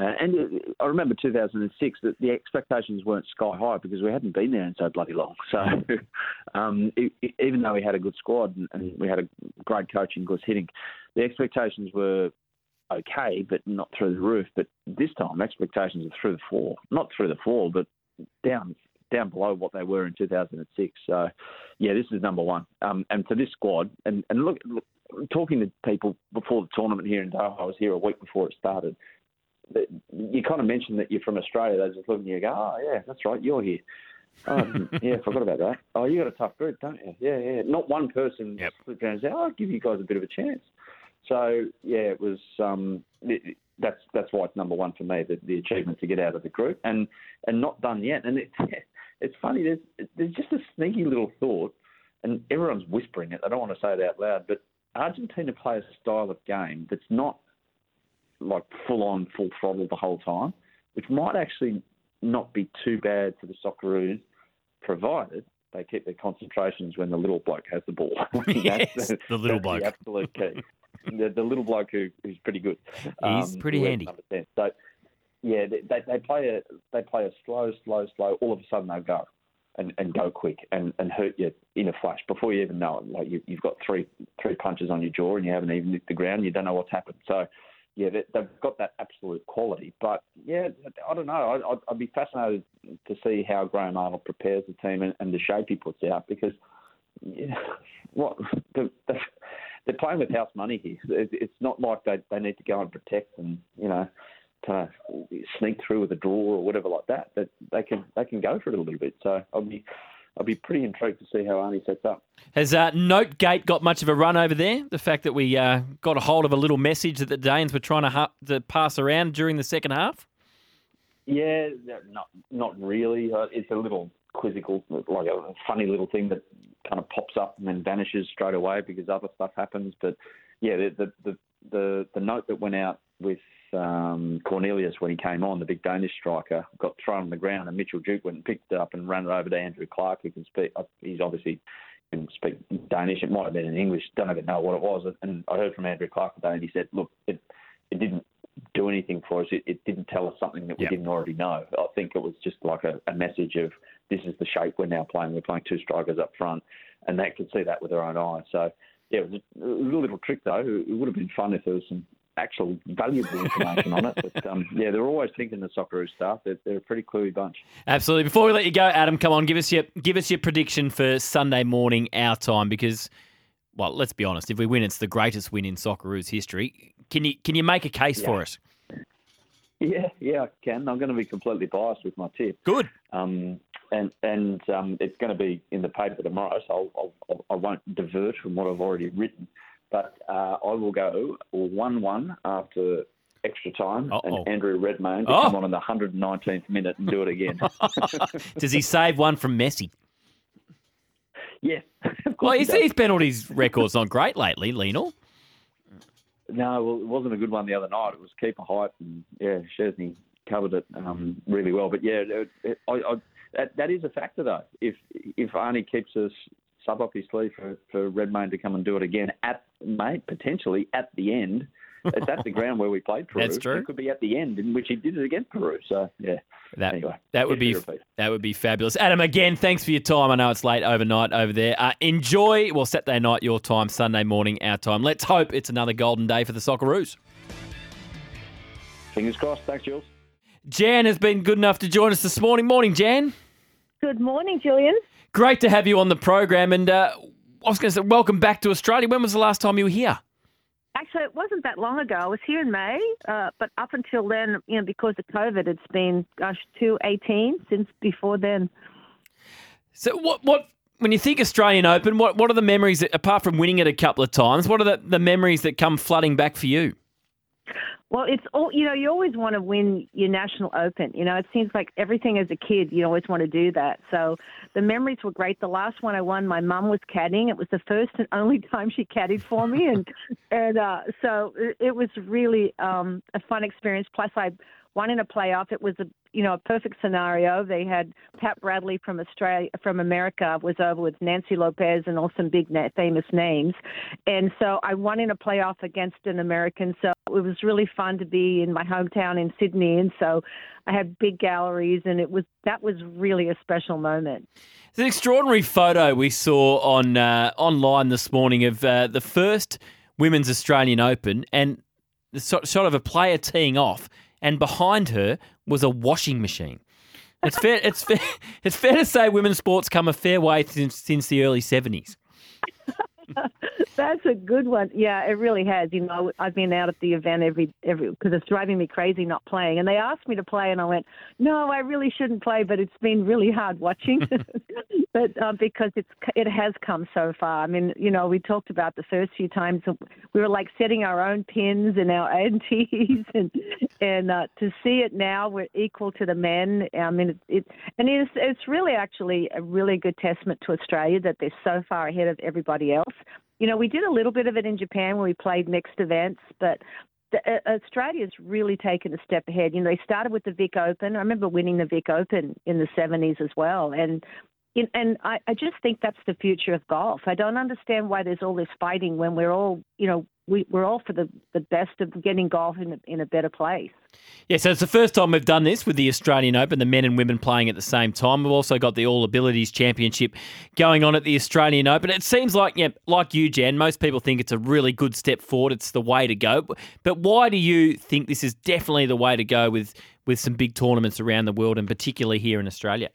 uh, and I remember 2006 that the expectations weren't sky high because we hadn't been there in so bloody long. <laughs> So um, it, it, even though we had a good squad and, and, we had a great coach in Gus Hiddink, the expectations were okay, but not through the roof. But this time, expectations are through the floor. Not through the floor, but down down below what they were in 2006. So, yeah, this is number one. Um, and for this squad, and, and look, look, talking to people before the tournament here in Doha, I was here a week before it started you kind of mentioned that you're from Australia. They just look at you and go, oh, yeah, that's right, you're here. oh, <laughs> yeah, forgot about that. Oh, you got a tough group, don't you? Yeah, yeah. Not one person yep. flipped around and said, oh, I'll give you guys a bit of a chance. So, yeah, it was. Um, it, that's that's why it's number one for me, the, the achievement to get out of the group, and and not done yet. And it, <laughs> it's funny. There's there's just a sneaky little thought, and everyone's whispering it. I don't want to say it out loud, but Argentina play a style of game that's not like full on, full throttle the whole time, which might actually not be too bad for the Socceroos, provided they keep their concentrations when the little bloke has the ball. <laughs> <laughs> yes, the, the little bloke. The absolute key. <laughs> the, the little bloke who, who's pretty good. He's um, pretty handy. So, yeah, they, they, they play a they play a slow, slow, slow. All of a sudden they go and, and go quick and, and hurt you in a flash before you even know it. Like you, you've got three three punches on your jaw and you haven't even hit the ground. You don't know what's happened. So, yeah, they, they've got that absolute quality. But yeah, I don't know. I, I'd, I'd be fascinated to see how Graham Arnold prepares the team and, and the shape he puts out because yeah, <laughs> what the, the, they're playing with house money here. It's not like they they need to go and protect and you know to sneak through with a draw or whatever like that. That they can they can go for it a little bit. So I'll be I'll be pretty intrigued to see how Arnie sets up. Has uh, Notegate got much of a run over there? The fact that we uh, got a hold of a little message that the Danes were trying to, ha- to pass around during the second half? Yeah, not not really. Uh, it's a little quizzical, like a funny little thing that kind of pops up and then vanishes straight away because other stuff happens. But yeah, the the the the, the note that went out with um, Cornelius when he came on, the big Danish striker, got thrown on the ground, and Mitchell Duke went and picked it up and ran it over to Andrew Clark, who can speak. uh, He's obviously can speak Danish. It might have been in English. Don't even know what it was. And I heard from Andrew Clark today, and he said, "Look, it it didn't do anything for us. It, it didn't tell us something that we Yep. didn't already know. I think it was just like a, a message of this is the shape we're now playing. We're playing two strikers up front, and they could see that with their own eyes. So, yeah, it was a, little trick though. It would have been fun if there was some actual valuable information on it. But um, yeah, they're always thinking the Socceroos staff. They're, they're a pretty cluey bunch. Absolutely. Before we let you go, Adam, come on, give us your give us your prediction for Sunday morning our time because, well, let's be honest. If we win, it's the greatest win in Socceroos history. Can you can you make a case for Yeah. us? Yeah, yeah, I can. I'm going to be completely biased with my tip. Good. Um, and and um, it's going to be in the paper tomorrow, so I'll, I'll, I won't divert from what I've already written. But uh, I will go one-one after extra time, Uh-oh. and Andrew Redmayne to Oh. come on in the 119th minute and do it again. <laughs> Does he save one from Messi? yeah. <laughs> Well, his, his penalties record's not great lately, Lionel. No, well, it wasn't a good one the other night. It was keeper height, and yeah, Szczesny covered it um, really well. But yeah, it, it, I, I, that, that is a factor though. If if Arnie keeps us sub up his sleeve for, for Redmayne to come and do it again at mate potentially at the end. It's at the ground where we played <laughs> Peru. That's true. It could be at the end in which he did it against Peru. So yeah, That anyway, that would be that would be fabulous. Adam, again, thanks for your time. I know it's late overnight over there. Uh, enjoy. Well, Saturday night your time, Sunday morning our time. Let's hope it's another golden day for the Socceroos. Fingers crossed. Thanks, Jules. Jan has been good enough to join us this morning. Morning, Jan. Good morning, Julian. Great to have you on the program. And uh, I was going to say, welcome back to Australia. When was the last time you were here? Actually, it wasn't that long ago. I was here in May, uh, but up until then, you know, because of COVID, it's been gosh, two eighteen since before then. So, what what when you think Australian Open, what what are the memories that, apart from winning it a couple of times? What are the, the memories that come flooding back for you? Well, it's all you know. You always want to win your national open. You know, it seems like everything as a kid, you always want to do that. So the memories were great. The last one I won, my mum was caddying. It was the first and only <laughs> time she caddied for me, and and uh, so it, was really um, a fun experience. Plus, I won in a playoff. It was a you know a perfect scenario. They had Pat Bradley from Australia, from America, was over with Nancy Lopez and all some big famous names, and so I won in a playoff against an American. So it was really fun to be in my hometown in Sydney, and so I had big galleries, and it was that was really a special moment. It's an extraordinary photo we saw on uh, online this morning of uh, the first Women's Australian Open, and the shot of a player teeing off, and behind her was a washing machine. It's fair. <laughs> It's fair. It's fair to say women's sports come a fair way since since the early seventies. <laughs> That's a good one. Yeah, it really has. You know, I've been out at the event every every because it's driving me crazy not playing. And they asked me to play, and I went, no, I really shouldn't play. But it's been really hard watching. <laughs> <laughs> but uh, because it's it has come so far. I mean, you know, we talked about the first few times we were like setting our own pins and our <laughs> own tees, and and uh, to see it now, we're equal to the men. I mean, it, it and it's it's really actually a really good testament to Australia that they're so far ahead of everybody else. You know, we did a little bit of it in Japan when we played mixed events, but the, uh, Australia's really taken a step ahead. You know, they started with the Vic Open. I remember winning the Vic Open in the 70s as well, and and I, I just think that's the future of golf. I don't understand why there's all this fighting when we're all, you know, we, we're all for the, the best of getting golf in a, in a better place. Yeah, so it's the first time we've done this with the Australian Open, the men and women playing at the same time. We've also got the All Abilities Championship going on at the Australian Open. It seems like, yeah, like you, Jan, most people think it's a really good step forward. It's the way to go. But why do you think this is definitely the way to go with, with some big tournaments around the world and particularly here in Australia?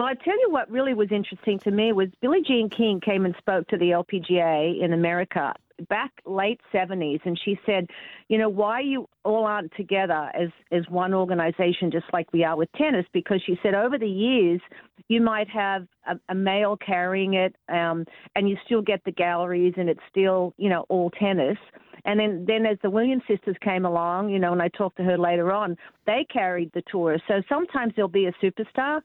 Well, I tell you what really was interesting to me was Billie Jean King came and spoke to the LPGA in America back late 70s and she said you know why you all aren't together as as one organization just like we are with tennis because she said over the years you might have a, a male carrying it um and you still get the galleries and it's still you know all tennis and then, then as the Williams sisters came along, you know, and I talked to her later on, they carried the tour. So sometimes there'll be a superstar,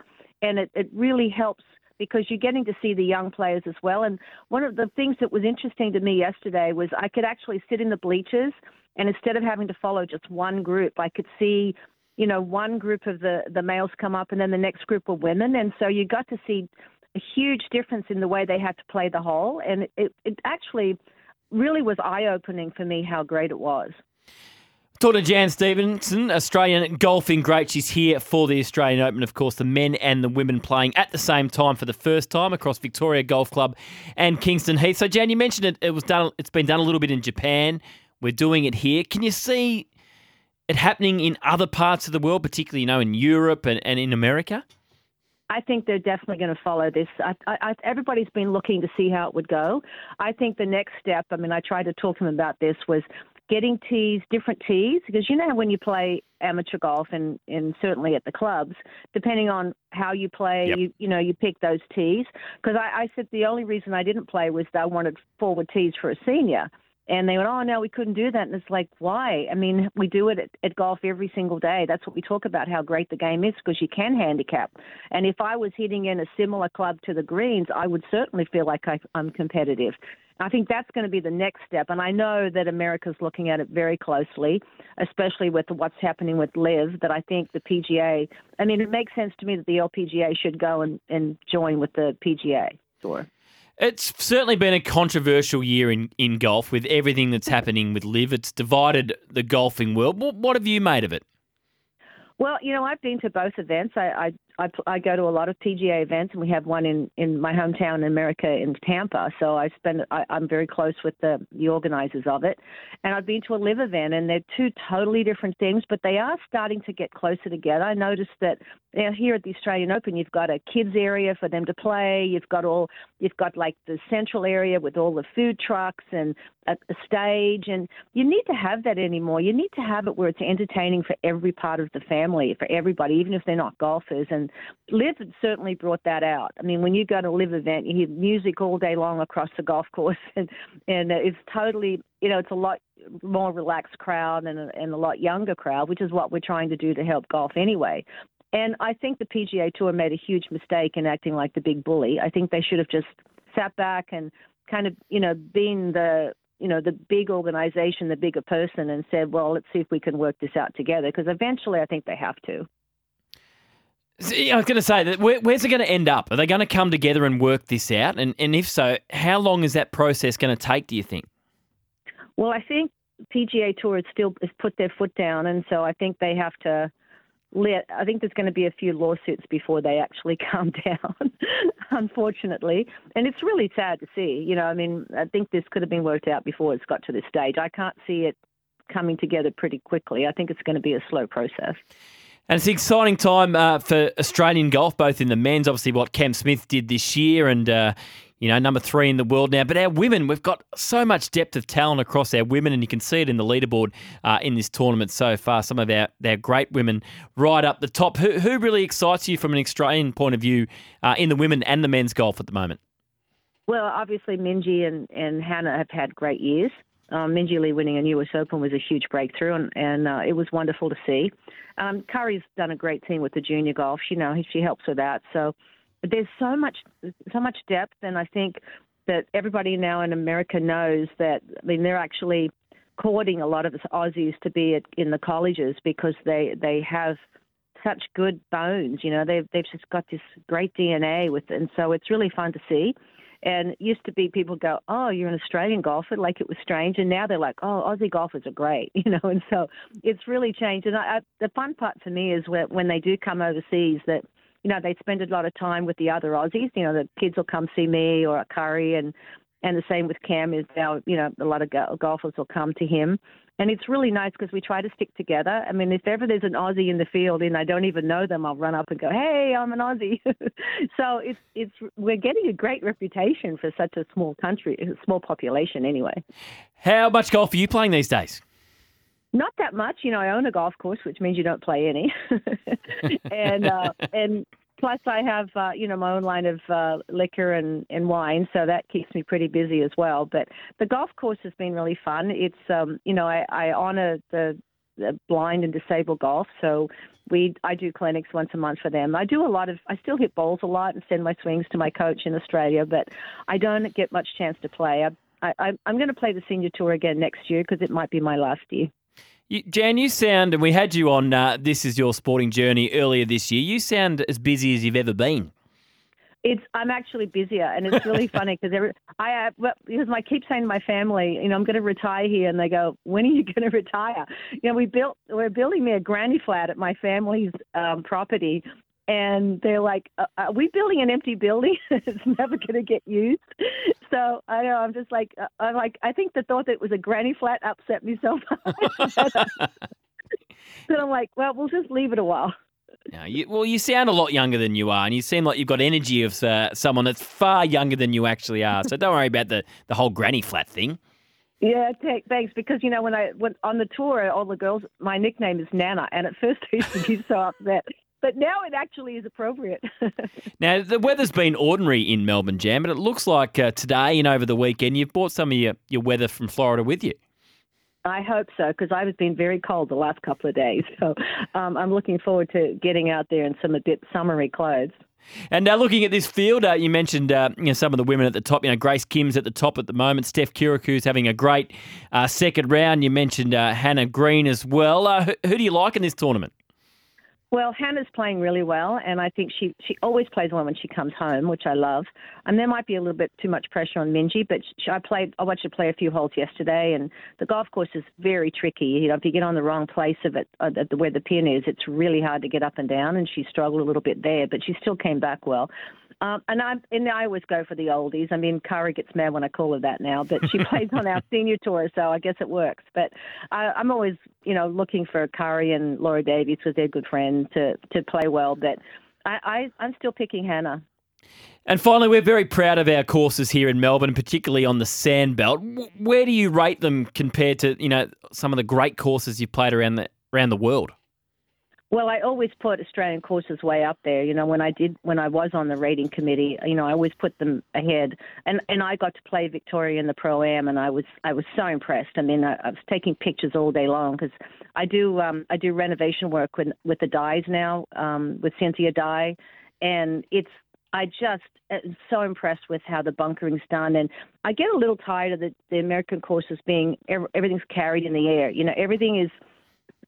and it, it really helps because you're getting to see the young players as well. And one of the things that was interesting to me yesterday was I could actually sit in the bleachers, and instead of having to follow just one group, I could see, you know, one group of the the males come up, and then the next group of women, and so you got to see a huge difference in the way they had to play the hole, and it, it actually really was eye opening for me how great it was. Talking to Jan Stephenson, Australian golfing great. She's here for the Australian Open. Of course, the men and the women playing at the same time for the first time across Victoria Golf Club and Kingston Heath. So, Jan, you mentioned it. It was done. It's been done a little bit in Japan. We're doing it here. Can you see it happening in other parts of the world, particularly you know in Europe and, and in America? I think they're definitely going to follow this. I, I, everybody's been looking to see how it would go. I think the next step, I mean, I tried to talk to them about this, was getting tees, different tees, because you know when you play amateur golf and, and certainly at the clubs, depending on how you play, yep. you you know you pick those tees. Because I, I said the only reason I didn't play was I wanted forward tees for a senior. And they went, oh, no, we couldn't do that. And it's like, why? I mean, we do it at, at golf every single day. That's what we talk about, how great the game is, because you can handicap. And if I was hitting in a similar club to the greens, I would certainly feel like I, I'm competitive. I think that's going to be the next step. And I know that America's looking at it very closely, especially with what's happening with LIV, that I think the PGA, I mean, it makes sense to me that the LPGA should go and, and join with the PGA Tour. It's certainly been a controversial year in, in golf with everything that's happening with LIV. It's divided the golfing world. What, what have you made of it? Well, you know, I've been to both events. I, I I, I go to a lot of PGA events, and we have one in, in my hometown in America in Tampa. So I spend I, I'm very close with the the organizers of it, and I've been to a LIV event, and they're two totally different things, but they are starting to get closer together. I noticed that you know, here at the Australian Open, you've got a kids area for them to play. You've got all you've got like the central area with all the food trucks and a, a stage, and you need to have that anymore. You need to have it where it's entertaining for every part of the family, for everybody, even if they're not golfers. And LIV certainly brought that out. I mean, when you go to a LIV event, you hear music all day long across the golf course, <laughs> and and it's totally, you know, it's a lot more relaxed crowd and a, and a lot younger crowd, which is what we're trying to do to help golf anyway. And I think the PGA Tour made a huge mistake in acting like the big bully. I think they should have just sat back and kind of, you know, been the you know the big organization, the bigger person, and said, "Well, let's see if we can work this out together." Because eventually, I think they have to. See, I was going to say that where, where's it going to end up? Are they going to come together and work this out? And and if so, how long is that process going to take? Do you think? Well, I think PGA Tour has still has put their foot down, and so I think they have to I think there's going to be a few lawsuits before they actually <laughs> calm down, unfortunately. And it's really sad to see. You know, I mean, I think this could have been worked out before it's got to this stage. I can't see it coming together pretty quickly. I think it's going to be a slow process. And it's an exciting time uh, for Australian golf, both in the men's, obviously what Cam Smith did this year, and uh, you know number three in the world now. But our women, we've got so much depth of talent across our women, and you can see it in the leaderboard uh, in this tournament so far. Some of our, our great women right up the top. Who, who really excites you from an Australian point of view uh, in the women and the men's golf at the moment? Well, obviously Minjee and, and Hannah have had great years. Um, Minjee Lee winning a US Open was a huge breakthrough, and, and uh, it was wonderful to see. Um, Karrie's done a great team with the junior golf. She know she helps with that. So there's so much so much depth, and I think that everybody now in America knows that. I mean, they're actually courting a lot of us Aussies to be at, in the colleges because they they have such good bones. You know, they've they've just got this great DNA with, and so it's really fun to see. And it used to be people go, "Oh, you're an Australian golfer," like it was strange, and now they're like, "Oh, Aussie golfers are great," <laughs> you know. And so it's really changed. And I, I, the fun part for me is when, when they do come overseas that you know they spend a lot of time with the other Aussies. You know, the kids will come see me or Karrie, and and the same with Cam is now, you know, a lot of golfers will come to him. And it's really nice because we try to stick together. I mean, if ever there's an Aussie in the field and I don't even know them, I'll run up and go, "Hey, I'm an Aussie." <laughs> so it's it's we're getting a great reputation for such a small country, a small population, anyway. How much golf are you playing these days? Not that much, you know. I own a golf course, which means you don't play any, <laughs> and uh, and plus I have uh, you know my own line of uh, liquor and, and wine, so that keeps me pretty busy as well. But the golf course has been really fun. It's um, you know I, I honor the, the blind and disabled golf, so we I do clinics once a month for them. I do a lot of I still hit balls a lot and send my swings to my coach in Australia, but I don't get much chance to play. I, I I'm going to play the senior tour again next year because it might be my last year. Jan, you sound, and we had you on uh, This Is Your Sporting Journey earlier this year. You sound as busy as you've ever been. It's I'm actually busier, and it's really <laughs> funny because I uh, because I keep saying to my family, you know, I'm going to retire here, and they go, when are you going <laughs> to retire? You know, we built we're building me a granny flat at my family's um, property, and they're like, uh, "Are we building an empty building? <laughs> it's never going to get used." So I know I'm just like, uh, I'm like, I think the thought that it was a granny flat upset me so <laughs> much. <laughs> that I'm like, well, we'll just leave it a while. Now, you, well, you sound a lot younger than you are, and you seem like you've got energy of uh, someone that's far younger than you actually are. So don't worry about the, the whole granny flat thing. Yeah, thanks. Because you know, when I went on the tour, all the girls, my nickname is Nana, and at first they used to be so upset but now it actually is appropriate. <laughs> now, the weather's been ordinary in Melbourne, Jan, but it looks like uh, today and over the weekend you've brought some of your, your weather from Florida with you. I hope so because I've been very cold the last couple of days. <laughs> So um, I'm looking forward to getting out there in some a bit summery clothes. And now looking at this field, uh, you mentioned uh, you know some of the women at the top. You know Grace Kim's at the top at the moment. Steph Kyriacou's having a great uh, second round. You mentioned uh, Hannah Green as well. Uh, who, who do you like in this tournament? Well, Hannah's playing really well, and I think she she always plays well when she comes home, which I love. And there might be a little bit too much pressure on Minjee, but she, I played. I watched her play a few holes yesterday, and the golf course is very tricky. You know, if you get on the wrong place of it, uh, where the pin is, it's really hard to get up and down. And she struggled a little bit there, but she still came back well. Um, and I'm, and I always go for the oldies. I mean, Karrie gets mad when I call her that now, but she <laughs> plays on our senior tour, so I guess it works. But I, I'm always, you know, looking for Karrie and Laura Davies because they're good friends to to play well. But I, I I'm still picking Hannah. And finally, we're very proud of our courses here in Melbourne, particularly on the Sandbelt. Where do you rate them compared to you know some of the great courses you've played around the around the world? Well, I always put Australian courses way up there. You know, when I did, when I was on the rating committee, you know, I always put them ahead. And and I got to play Victoria in the pro am, and I was I was so impressed. I mean, I, I was taking pictures all day long because I do um, I do renovation work with with the Dyes now um, with Cynthia Dye, and it's I just am uh, so impressed with how the bunkering's done, and I get a little tired of the, the American courses being everything's carried in the air. You know, everything is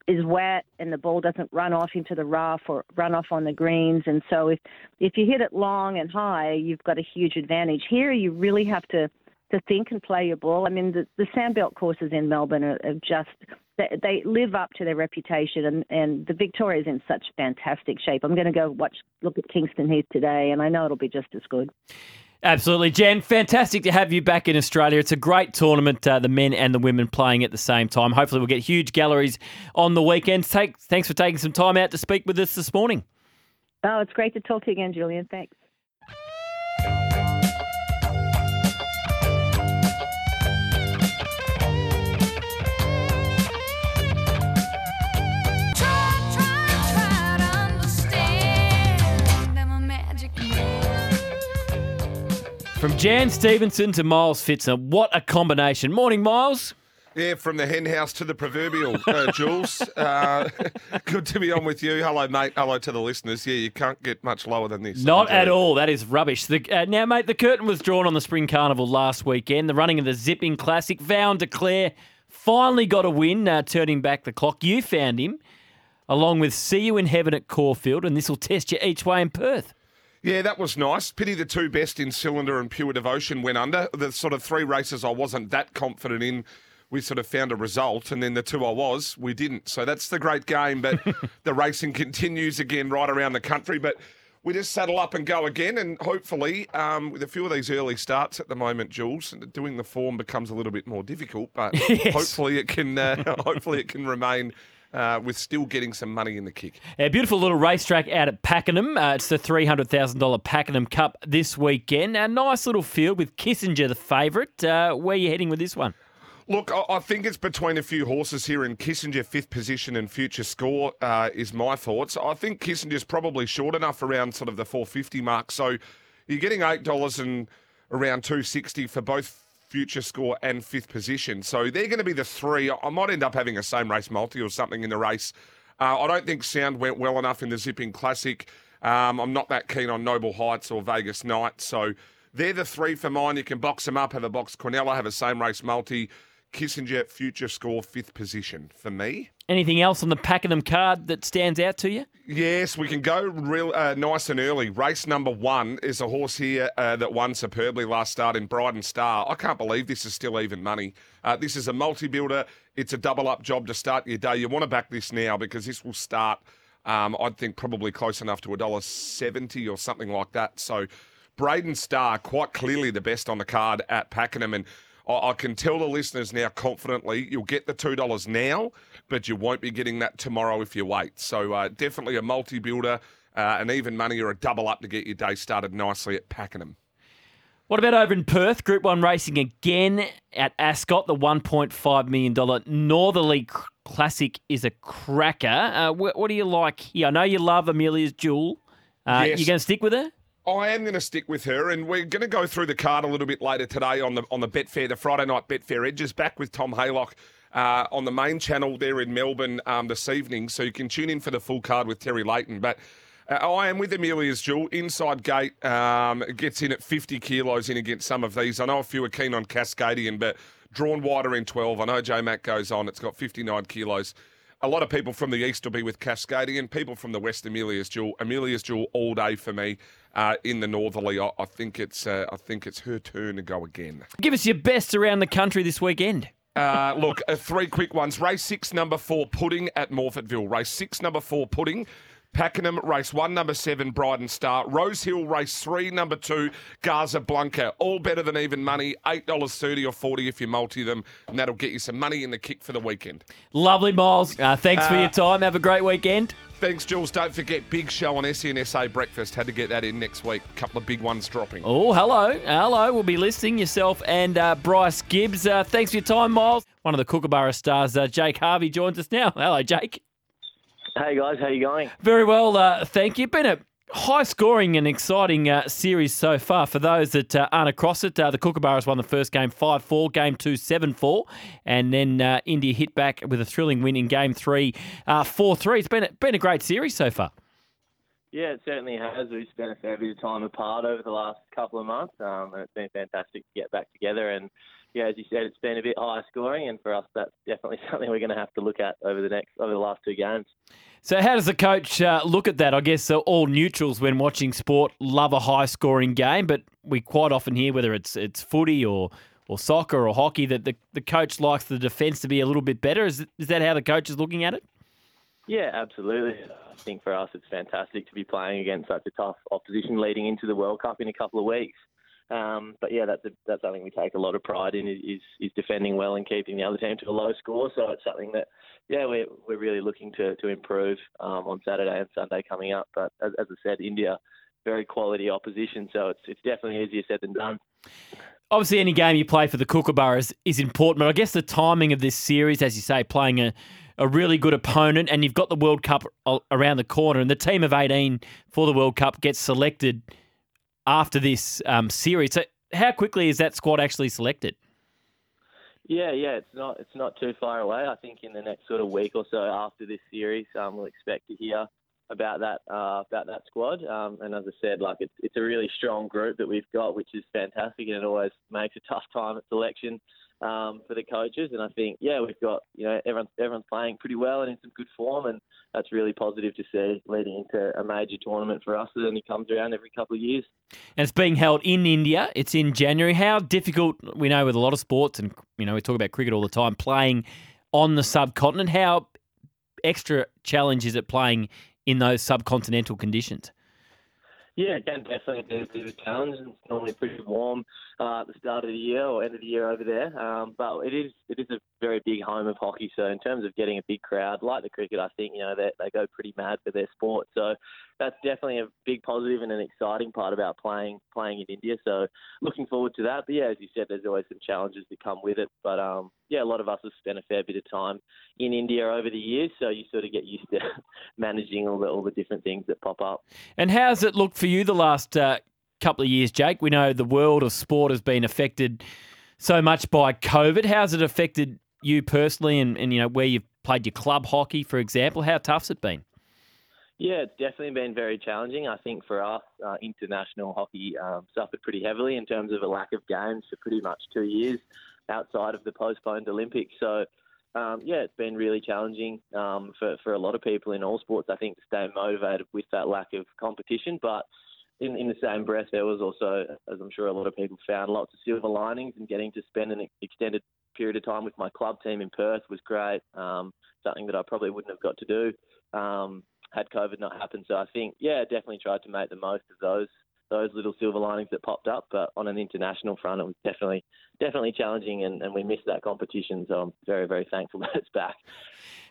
is wet and the ball doesn't run off into the rough or run off on the greens. And so if if you hit it long and high, you've got a huge advantage. Here, you really have to to think and play your ball. I mean, the, the sandbelt courses in Melbourne are, are just they, they, live up to their reputation, and and the Victoria's in such fantastic shape. I'm going to go watch look at Kingston Heath today, and I know it'll be just as good. Absolutely, Jan. Fantastic to have you back in Australia. It's a great tournament, uh, the men and the women playing at the same time. Hopefully, we'll get huge galleries on the weekends. Take, thanks for taking some time out to speak with us this morning. Oh, it's great to talk to you again, Julian. Thanks. From Jan Stephenson to Miles Pfitzner, what a combination. Morning, Miles. Yeah, from the hen house to the proverbial, uh, Jules. Uh, <laughs> good to be on with you. Hello, mate. Hello to the listeners. Yeah, you can't get much lower than this. Not at all. That is rubbish. The, uh, now, mate, the curtain was drawn on the Spring Carnival last weekend. The running of the Zipping Classic. Vow and Declare finally got a win, uh, turning back the clock. You found him. along with See You in Heaven at Caulfield, and this will test you each way in Perth. Yeah, that was nice. Pity the two best in Cylinder and Pure Devotion went under. The sort of three races I wasn't that confident in, we sort of found a result, and then the two I was, we didn't. So that's the great game, but <laughs> the racing continues again right around the country. But we just saddle up and go again, and hopefully, um, with a few of these early starts at the moment, Jules, doing the form becomes a little bit more difficult. But <laughs> Yes. hopefully, it can uh, <laughs> hopefully it can remain uh, with still getting some money in the kick. A beautiful little racetrack out at Pakenham. Uh, it's the $300,000 Pakenham Cup this weekend. A nice little field with Kissinger the favourite. Uh, where are you heading with this one? Look, I, I think it's between a few horses here in Kissinger, fifth position and future score uh, is my thoughts. I think Kissinger's probably short enough around sort of the 450 mark. So you're getting $8 and around 260 for both future score and fifth position. So they're going to be the three. I might end up having a same race multi or something in the race. Uh, I don't think Sound went well enough in the Zipping Classic. Um, I'm not that keen on Noble Heights or Vegas Night. So they're the three for mine. You can box them up, have a box quinella, have a same race multi. Kissinger, future score, fifth position for me. Anything else on the Pakenham card that stands out to you? Yes, we can go real uh, nice and early. Race number one is a horse here uh, that won superbly last start in Bryden Star. I can't believe this is still even money. Uh, this is a multi-builder. It's a double up job to start your day. You want to back this now because this will start. Um, I'd think probably close enough to a dollar seventy or something like that. So, Braden Star quite clearly the best on the card at Pakenham and. I I can tell the listeners now confidently you'll get the $2 now, but you won't be getting that tomorrow if you wait. So uh, definitely a multi builder, uh, an even money or a double up to get your day started nicely at Pakenham. What about over in Perth? Group 1 racing again at Ascot. The $1.5 million Northerly Classic is a cracker. Uh, wh- what do you like here? I know you love Amelia's Jewel. Uh, Yes. You going to stick with her? I am going to stick with her, and we're going to go through the card a little bit later today on the on the Betfair, the Friday night Betfair Edges, back with Tom Haylock uh, on the main channel there in Melbourne um, this evening, so you can tune in for the full card with Terry Layton. But uh, I am with Amelia's Jewel. Inside gate um, gets in at 50 kilos in against some of these. I know a few are keen on Cascadian, but drawn wider in 12. I know J Mac goes on. It's got 59 kilos. A lot of people from the east will be with Cascadian. People from the west, Amelia's Jewel. Amelia's Jewel all day for me uh, in the northerly. I, I think it's uh, I think it's her turn to go again. Give us your best around the country this weekend. Uh, look, uh, three quick ones. Race six, number four, Pudding at Morphettville. Race six, number four, Pudding. Pakenham, race one, number seven, Bryden Star. Rose Hill, race three, number two, Gaza Blanca. All better than even money. $8.30 or 40 if you multi them, and that'll get you some money in the kick for the weekend. Lovely, Miles. Uh, thanks for Uh, your time. Have a great weekend. Thanks, Jules. Don't forget, big show on SNSA Breakfast. Had to get that in next week. A couple of big ones dropping. Oh, hello. Hello. We'll be listening, yourself and uh, Bryce Gibbs. Uh, thanks for your time, Miles. One of the Kookaburra stars, uh, Jake Harvie, joins us now. Hello, Jake. Hey guys, how are you going? Very well, uh, thank you. Been a high scoring and exciting uh, series so far. For those that uh, aren't across it, uh, the Kookaburras won the first game 5 4, game two 7 4, and then uh, India hit back with a thrilling win in game three 4 3. It's been a, been a great series so far. Yeah, it certainly has. We've spent a fair bit of time apart over the last couple of months, um, and it's been fantastic to get back together. And yeah, as you said, it's been a bit higher scoring, and for us, that's definitely <laughs> something we're going to have to look at over the next over the last two games. So, how does the coach uh, look at that? I guess all neutrals, when watching sport, love a high scoring game, but we quite often hear whether it's it's footy or or soccer or hockey that the, the coach likes the defence to be a little bit better. Is, is that how the coach is looking at it? Yeah, absolutely. I think for us, it's fantastic to be playing against such a tough opposition leading into the World Cup in a couple of weeks. Um, but yeah, that's a, that's something we take a lot of pride in is is defending well and keeping the other team to a low score. So it's something that yeah we're we're really looking to to improve um, on Saturday and Sunday coming up. But as, as I said, India very quality opposition, so it's it's definitely easier said than done. Obviously, any game you play for the Kookaburras is important, but I guess the timing of this series, as you say, playing a, a really good opponent, and you've got the World Cup around the corner, and the team of 18 for the World Cup gets selected after this um, series. So, how quickly is that squad actually selected? Yeah, yeah, it's not it's not too far away. I think in the next sort of week or so after this series, um, we'll expect to hear about that uh, about that squad. Um, and as I said, like it's it's a really strong group that we've got, which is fantastic, and it always makes a tough time at selection um, for the coaches. And I think, yeah, we've got you know everyone's everyone's playing pretty well and in some good form, and that's really positive to see leading into a major tournament for us that only comes around every couple of years. And it's being held in India. It's in January. How difficult we know with a lot of sports, and you know we talk about cricket all the time, playing on the subcontinent. How extra challenge is it playing in those subcontinental conditions? Yeah, again, definitely a bit of a challenge. It's normally pretty warm uh, at the start of the year or end of the year over there, um, but it is it is a very big home of hockey. So in terms of getting a big crowd, like the cricket, I think you know they they go pretty mad for their sport. So that's definitely a big positive and an exciting part about playing playing in India. So looking forward to that. But yeah, as you said, there's always some challenges that come with it. But um, yeah, a lot of us have spent a fair bit of time in India over the years, so you sort of get used to <laughs> managing all the all the different things that pop up. And how's it looked for you the last uh, couple of years, Jake? We know the world of sport has been affected so much by COVID. How's it affected you personally, and, and you know where you've played your club hockey, for example? How tough's it been? Yeah, it's definitely been very challenging. I think for us, uh, international hockey um, suffered pretty heavily in terms of a lack of games for pretty much two years outside of the postponed Olympics. So, um, yeah, it's been really challenging um, for, for a lot of people in all sports, I think, to stay motivated with that lack of competition. But in, in the same breath, there was also, as I'm sure a lot of people found, lots of silver linings and getting to spend an extended period of time with my club team in Perth was great. Um, something that I probably wouldn't have got to do um, had COVID not happened. So I think, yeah, definitely tried to make the most of those those little silver linings that popped up. But on an international front, it was definitely definitely challenging, and, and we missed that competition. So I'm very very thankful <laughs> that it's back.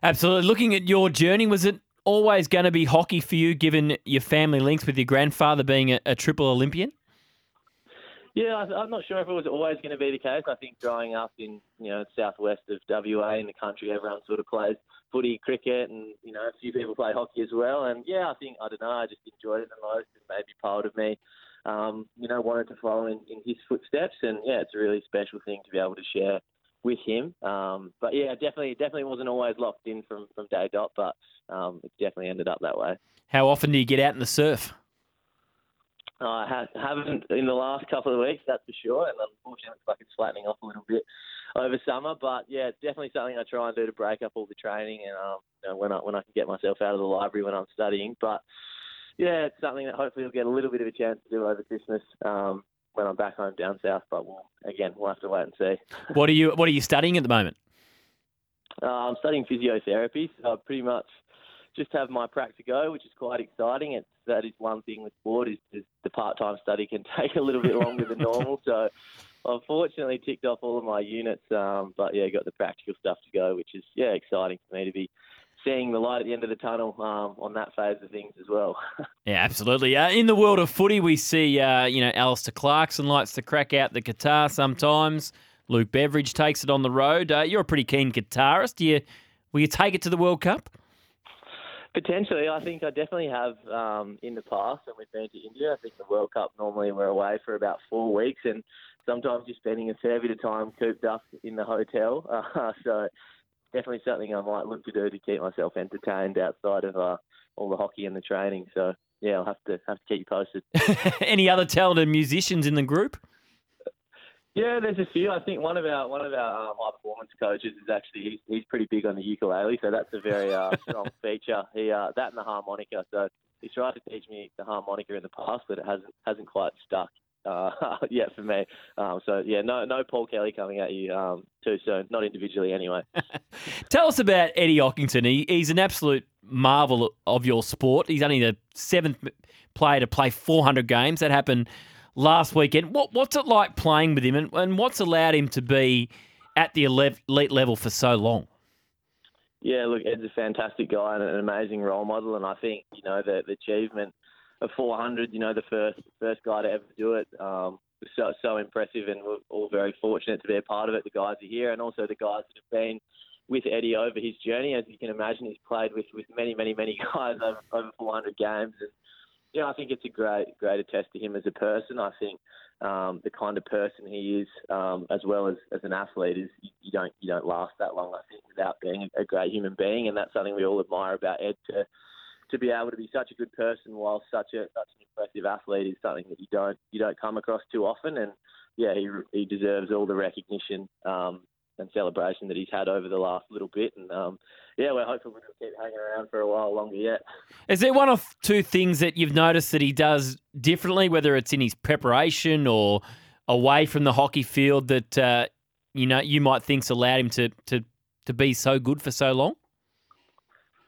Absolutely. Looking at your journey, was it always going to be hockey for you, given your family links with your grandfather being a, a triple Olympian? Yeah, I'm not sure if it was always going to be the case. I think growing up in you know southwest of WA in the country, everyone sort of plays footy, cricket, and you know a few people play hockey as well. And yeah, I think I don't know, I just enjoyed it the most, and maybe part of me, um, you know, wanted to follow in, in his footsteps. And yeah, it's a really special thing to be able to share with him. Um, but yeah, definitely, definitely wasn't always locked in from from day dot, but um, it definitely ended up that way. How often do you get out in the surf? I ha- haven't in the last couple of weeks, that's for sure. And unfortunately, it's like it's flattening off a little bit over summer. But yeah, it's definitely something I try and do to break up all the training and um, you know, when I when I can get myself out of the library when I'm studying. But yeah, it's something that hopefully we'll get a little bit of a chance to do over Christmas um, when I'm back home down south. But we'll, again, we'll have to wait and see. What are you What are you studying at the moment? Uh, I'm studying physiotherapy, so I pretty much just have my prac to go, which is quite exciting. It's that is one thing with sport is, is the part-time study can <laughs> take a little bit longer than normal. So I've fortunately ticked off all of my units, um, but yeah, got the practical stuff to go, which is yeah exciting for me to be seeing the light at the end of the tunnel um, on that phase of things as well. <laughs> Yeah, absolutely. Uh, in the world of footy, we see uh, you know Alastair Clarkson likes to crack out the guitar sometimes. Luke Beveridge takes it on the road. Uh, you're a pretty keen guitarist. Do you will you take it to the World Cup? Potentially, I think I definitely have um, in the past when we've been to India. I think the World Cup normally we're away for about four weeks, and sometimes you're spending a fair bit of time cooped up in the hotel. <laughs> Uh, so definitely something I might look to do to keep myself entertained outside of uh, all the hockey and the training. So yeah, I'll have to have to keep you posted. <laughs> Any other talented musicians in the group? Yeah, there's a few. I think one of our one of our um, high performance coaches is actually he's, he's pretty big on the ukulele, so that's a very uh, <laughs> strong feature. He uh, that and the harmonica. So he's tried to teach me the harmonica in the past, but it hasn't hasn't quite stuck uh, <laughs> yet for me. Um, so yeah, no no Paul Kelly coming at you um, too soon. Not individually anyway. <laughs> Tell us about Eddie Ockenden. He, he's an absolute marvel of your sport. He's only the seventh player to play 400 games. That happened last weekend. What, what's it like playing with him, and, and what's allowed him to be at the elite level for so long? Yeah, look, Ed's a fantastic guy and an amazing role model, and I think you know the, the achievement of 400. You know, the first first guy to ever do it. Um, was so so impressive, and we're all very fortunate to be a part of it. The guys are here, and also the guys that have been with Eddie over his journey. As you can imagine, he's played with, with many, many, many <laughs> guys over, over 400 games, and yeah, I think it's a great, great attest to him as a person. I think um, the kind of person he is, um, as well as, as an athlete, is you, you don't you don't last that long. I think without being a great human being, and that's something we all admire about Ed to to be able to be such a good person while such a such an impressive athlete is something that you don't you don't come across too often. And yeah, he he deserves all the recognition um, and celebration that he's had over the last little bit. And um, yeah, we're hopeful we'll keep hanging around for a while longer yet. Is there one or two things that you've noticed that he does differently, whether it's in his preparation or away from the hockey field, that uh, you know you might think's allowed him to to to be so good for so long?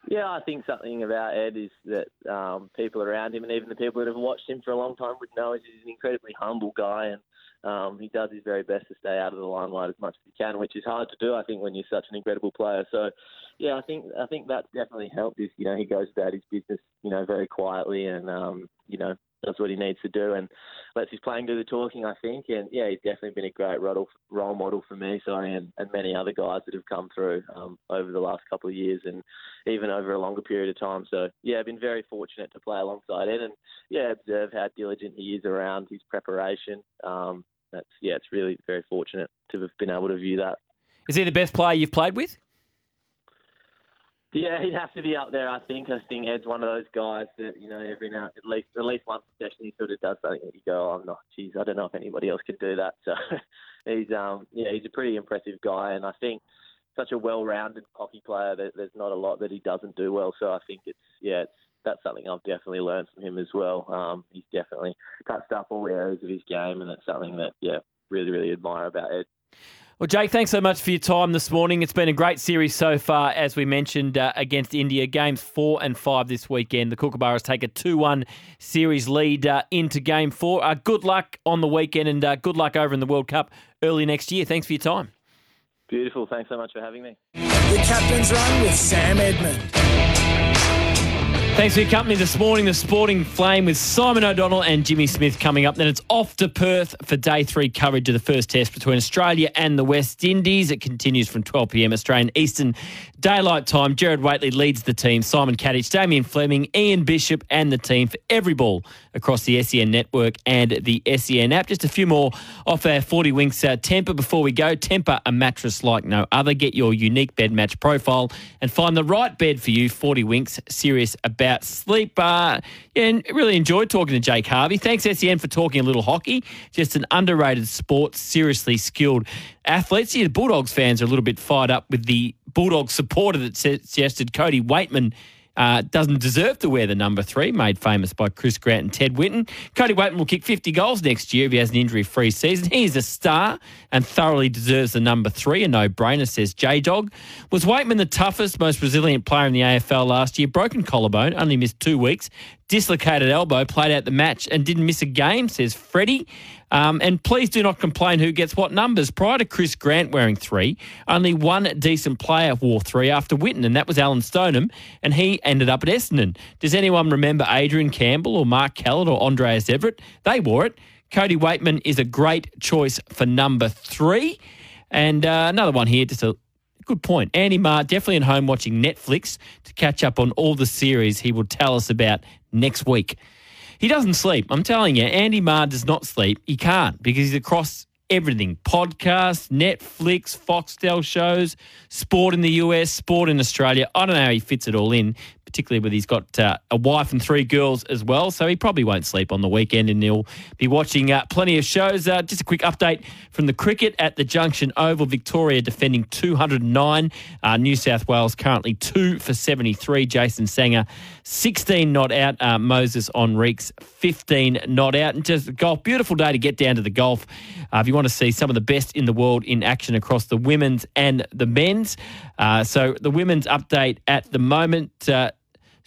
Yeah, I think something about Ed is that um, people around him and even the people that have watched him for a long time would know is he's an incredibly humble guy and um, he does his very best to stay out of the limelight as much as he can, which is hard to do, I think, when you're such an incredible player. So, yeah, I think I think that definitely helped. Is you know he goes about his business, you know, very quietly and um, you know does what he needs to do and lets his playing do the talking, I think. And yeah, he's definitely been a great role model for me, sorry, and, and many other guys that have come through um, over the last couple of years and even over a longer period of time. So yeah, I've been very fortunate to play alongside Ed and yeah, observe how diligent he is around his preparation. Um, that's yeah, it's really very fortunate to have been able to view that. Is he the best player you've played with? Yeah, he'd have to be up there. I think. I think Ed's one of those guys that you know every now at least at least once a session he sort of does something that you go, oh, I'm not. Geez, I don't know if anybody else could do that. <laughs> So he's um yeah he's a pretty impressive guy, and I think such a well-rounded hockey player that there's not a lot that he doesn't do well. So I think it's yeah it's that's something I've definitely learned from him as well. Um, he's definitely touched up all areas of his game, and that's something that yeah really really admire about Ed. Well, Jake, thanks so much for your time this morning. It's been a great series so far, as we mentioned, uh, against India. Games four and five this weekend. The Kookaburras take a 2 1 series lead uh, into game four. Uh, good luck on the weekend and uh, good luck over in the World Cup early next year. Thanks for your time. Beautiful. Thanks so much for having me. The Captain's Run with Sam Edmund. Thanks for your company this morning. The Sporting Flame with Simon O'Donnell and Jimmy Smith coming up. Then it's off to Perth for day three coverage of the first test between Australia and the West Indies. It continues from 12 p.m. Australian Eastern Daylight Time. Gerard Whateley leads the team. Simon Katich, Damien Fleming, Ian Bishop, and the team for every ball across the SEN network and the SEN app. Just a few more off our 40 Winks uh, Tempur before we go. Tempur a mattress like no other. Get your unique bed match profile and find the right bed for you. 40 Winks, serious about about sleep. Uh, and really enjoyed talking to Jake Harvie. Thanks, SEN, for talking a little hockey. Just an underrated sport, seriously skilled athletes. The Bulldogs fans are a little bit fired up with the Bulldogs supporter that suggested Cody Weightman uh, doesn't deserve to wear the number three, made famous by Chris Grant and Ted Whitten. Cody Weightman will kick 50 goals next year if he has an injury free season. He is a star and thoroughly deserves the number three, a no brainer, says J Dog. Was Weightman the toughest, most resilient player in the AFL last year? Broken collarbone, only missed two weeks dislocated elbow, played out the match and didn't miss a game, says Freddie. Um, and please do not complain who gets what numbers. Prior to Chris Grant wearing three, only one decent player wore three after Whitten, and that was Alan Stoneham, and he ended up at Essendon. Does anyone remember Adrian Campbell or Mark Kellett or Andreas Everett? They wore it. Cody Weightman is a great choice for number three. And uh, another one here, just a good point. Andy Maher, definitely at home watching Netflix to catch up on all the series he will tell us about next week. He doesn't sleep. I'm telling you, Andy Maher does not sleep. He can't because he's across everything podcasts, Netflix, Foxtel shows, sport in the US, sport in Australia. I don't know how he fits it all in, particularly with he's got uh, a wife and three girls as well. So he probably won't sleep on the weekend and he'll be watching uh, plenty of shows. Uh, just a quick update from the cricket at the Junction Oval. Victoria defending 209. Uh, New South Wales currently 2 for 73. Jason Sangha 16 not out. Uh, Moises Henriques 15 not out. And just golf. Beautiful day to get down to the golf. Uh, if you want to see some of the best in the world in action across the women's and the men's. so the women's update at the moment.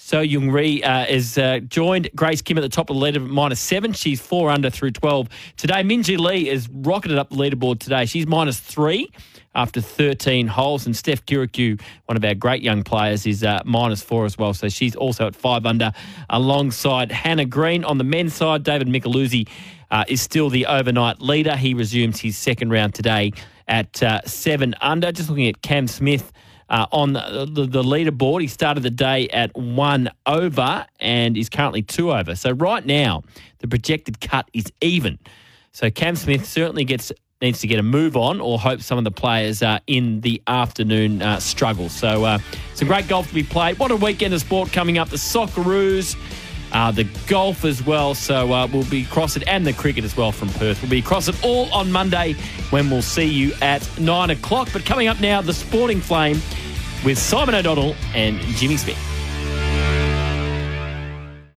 So Young Ri uh, is uh, joined Grace Kim at the top of the leaderboard minus seven. She's four under through 12. Today, Minjee Lee is rocketed up the leaderboard today. She's minus three after 13 holes. And Steph Kyriacou, one of our great young players, is uh, minus four as well. So she's also at five under alongside Hannah Green. On the men's side, David Micheluzzi uh, is still the overnight leader. He resumes his second round today at uh, seven under. Just looking at Cam Smith uh, on the, the, the, leaderboard. He started the day at one over and is currently two over. So right now, the projected cut is even. So Cam Smith certainly gets needs to get a move on or hope some of the players uh, in the afternoon uh, struggle. So, uh, some great golf to be played. What a weekend of sport coming up. The Socceroos. Uh, the golf as well. So uh, we'll be across it and the cricket as well from Perth. We'll be across it all on Monday when we'll see you at nine o'clock. But coming up now, the Sporting Flame with Simon O'Donnell and Jimmy Smith.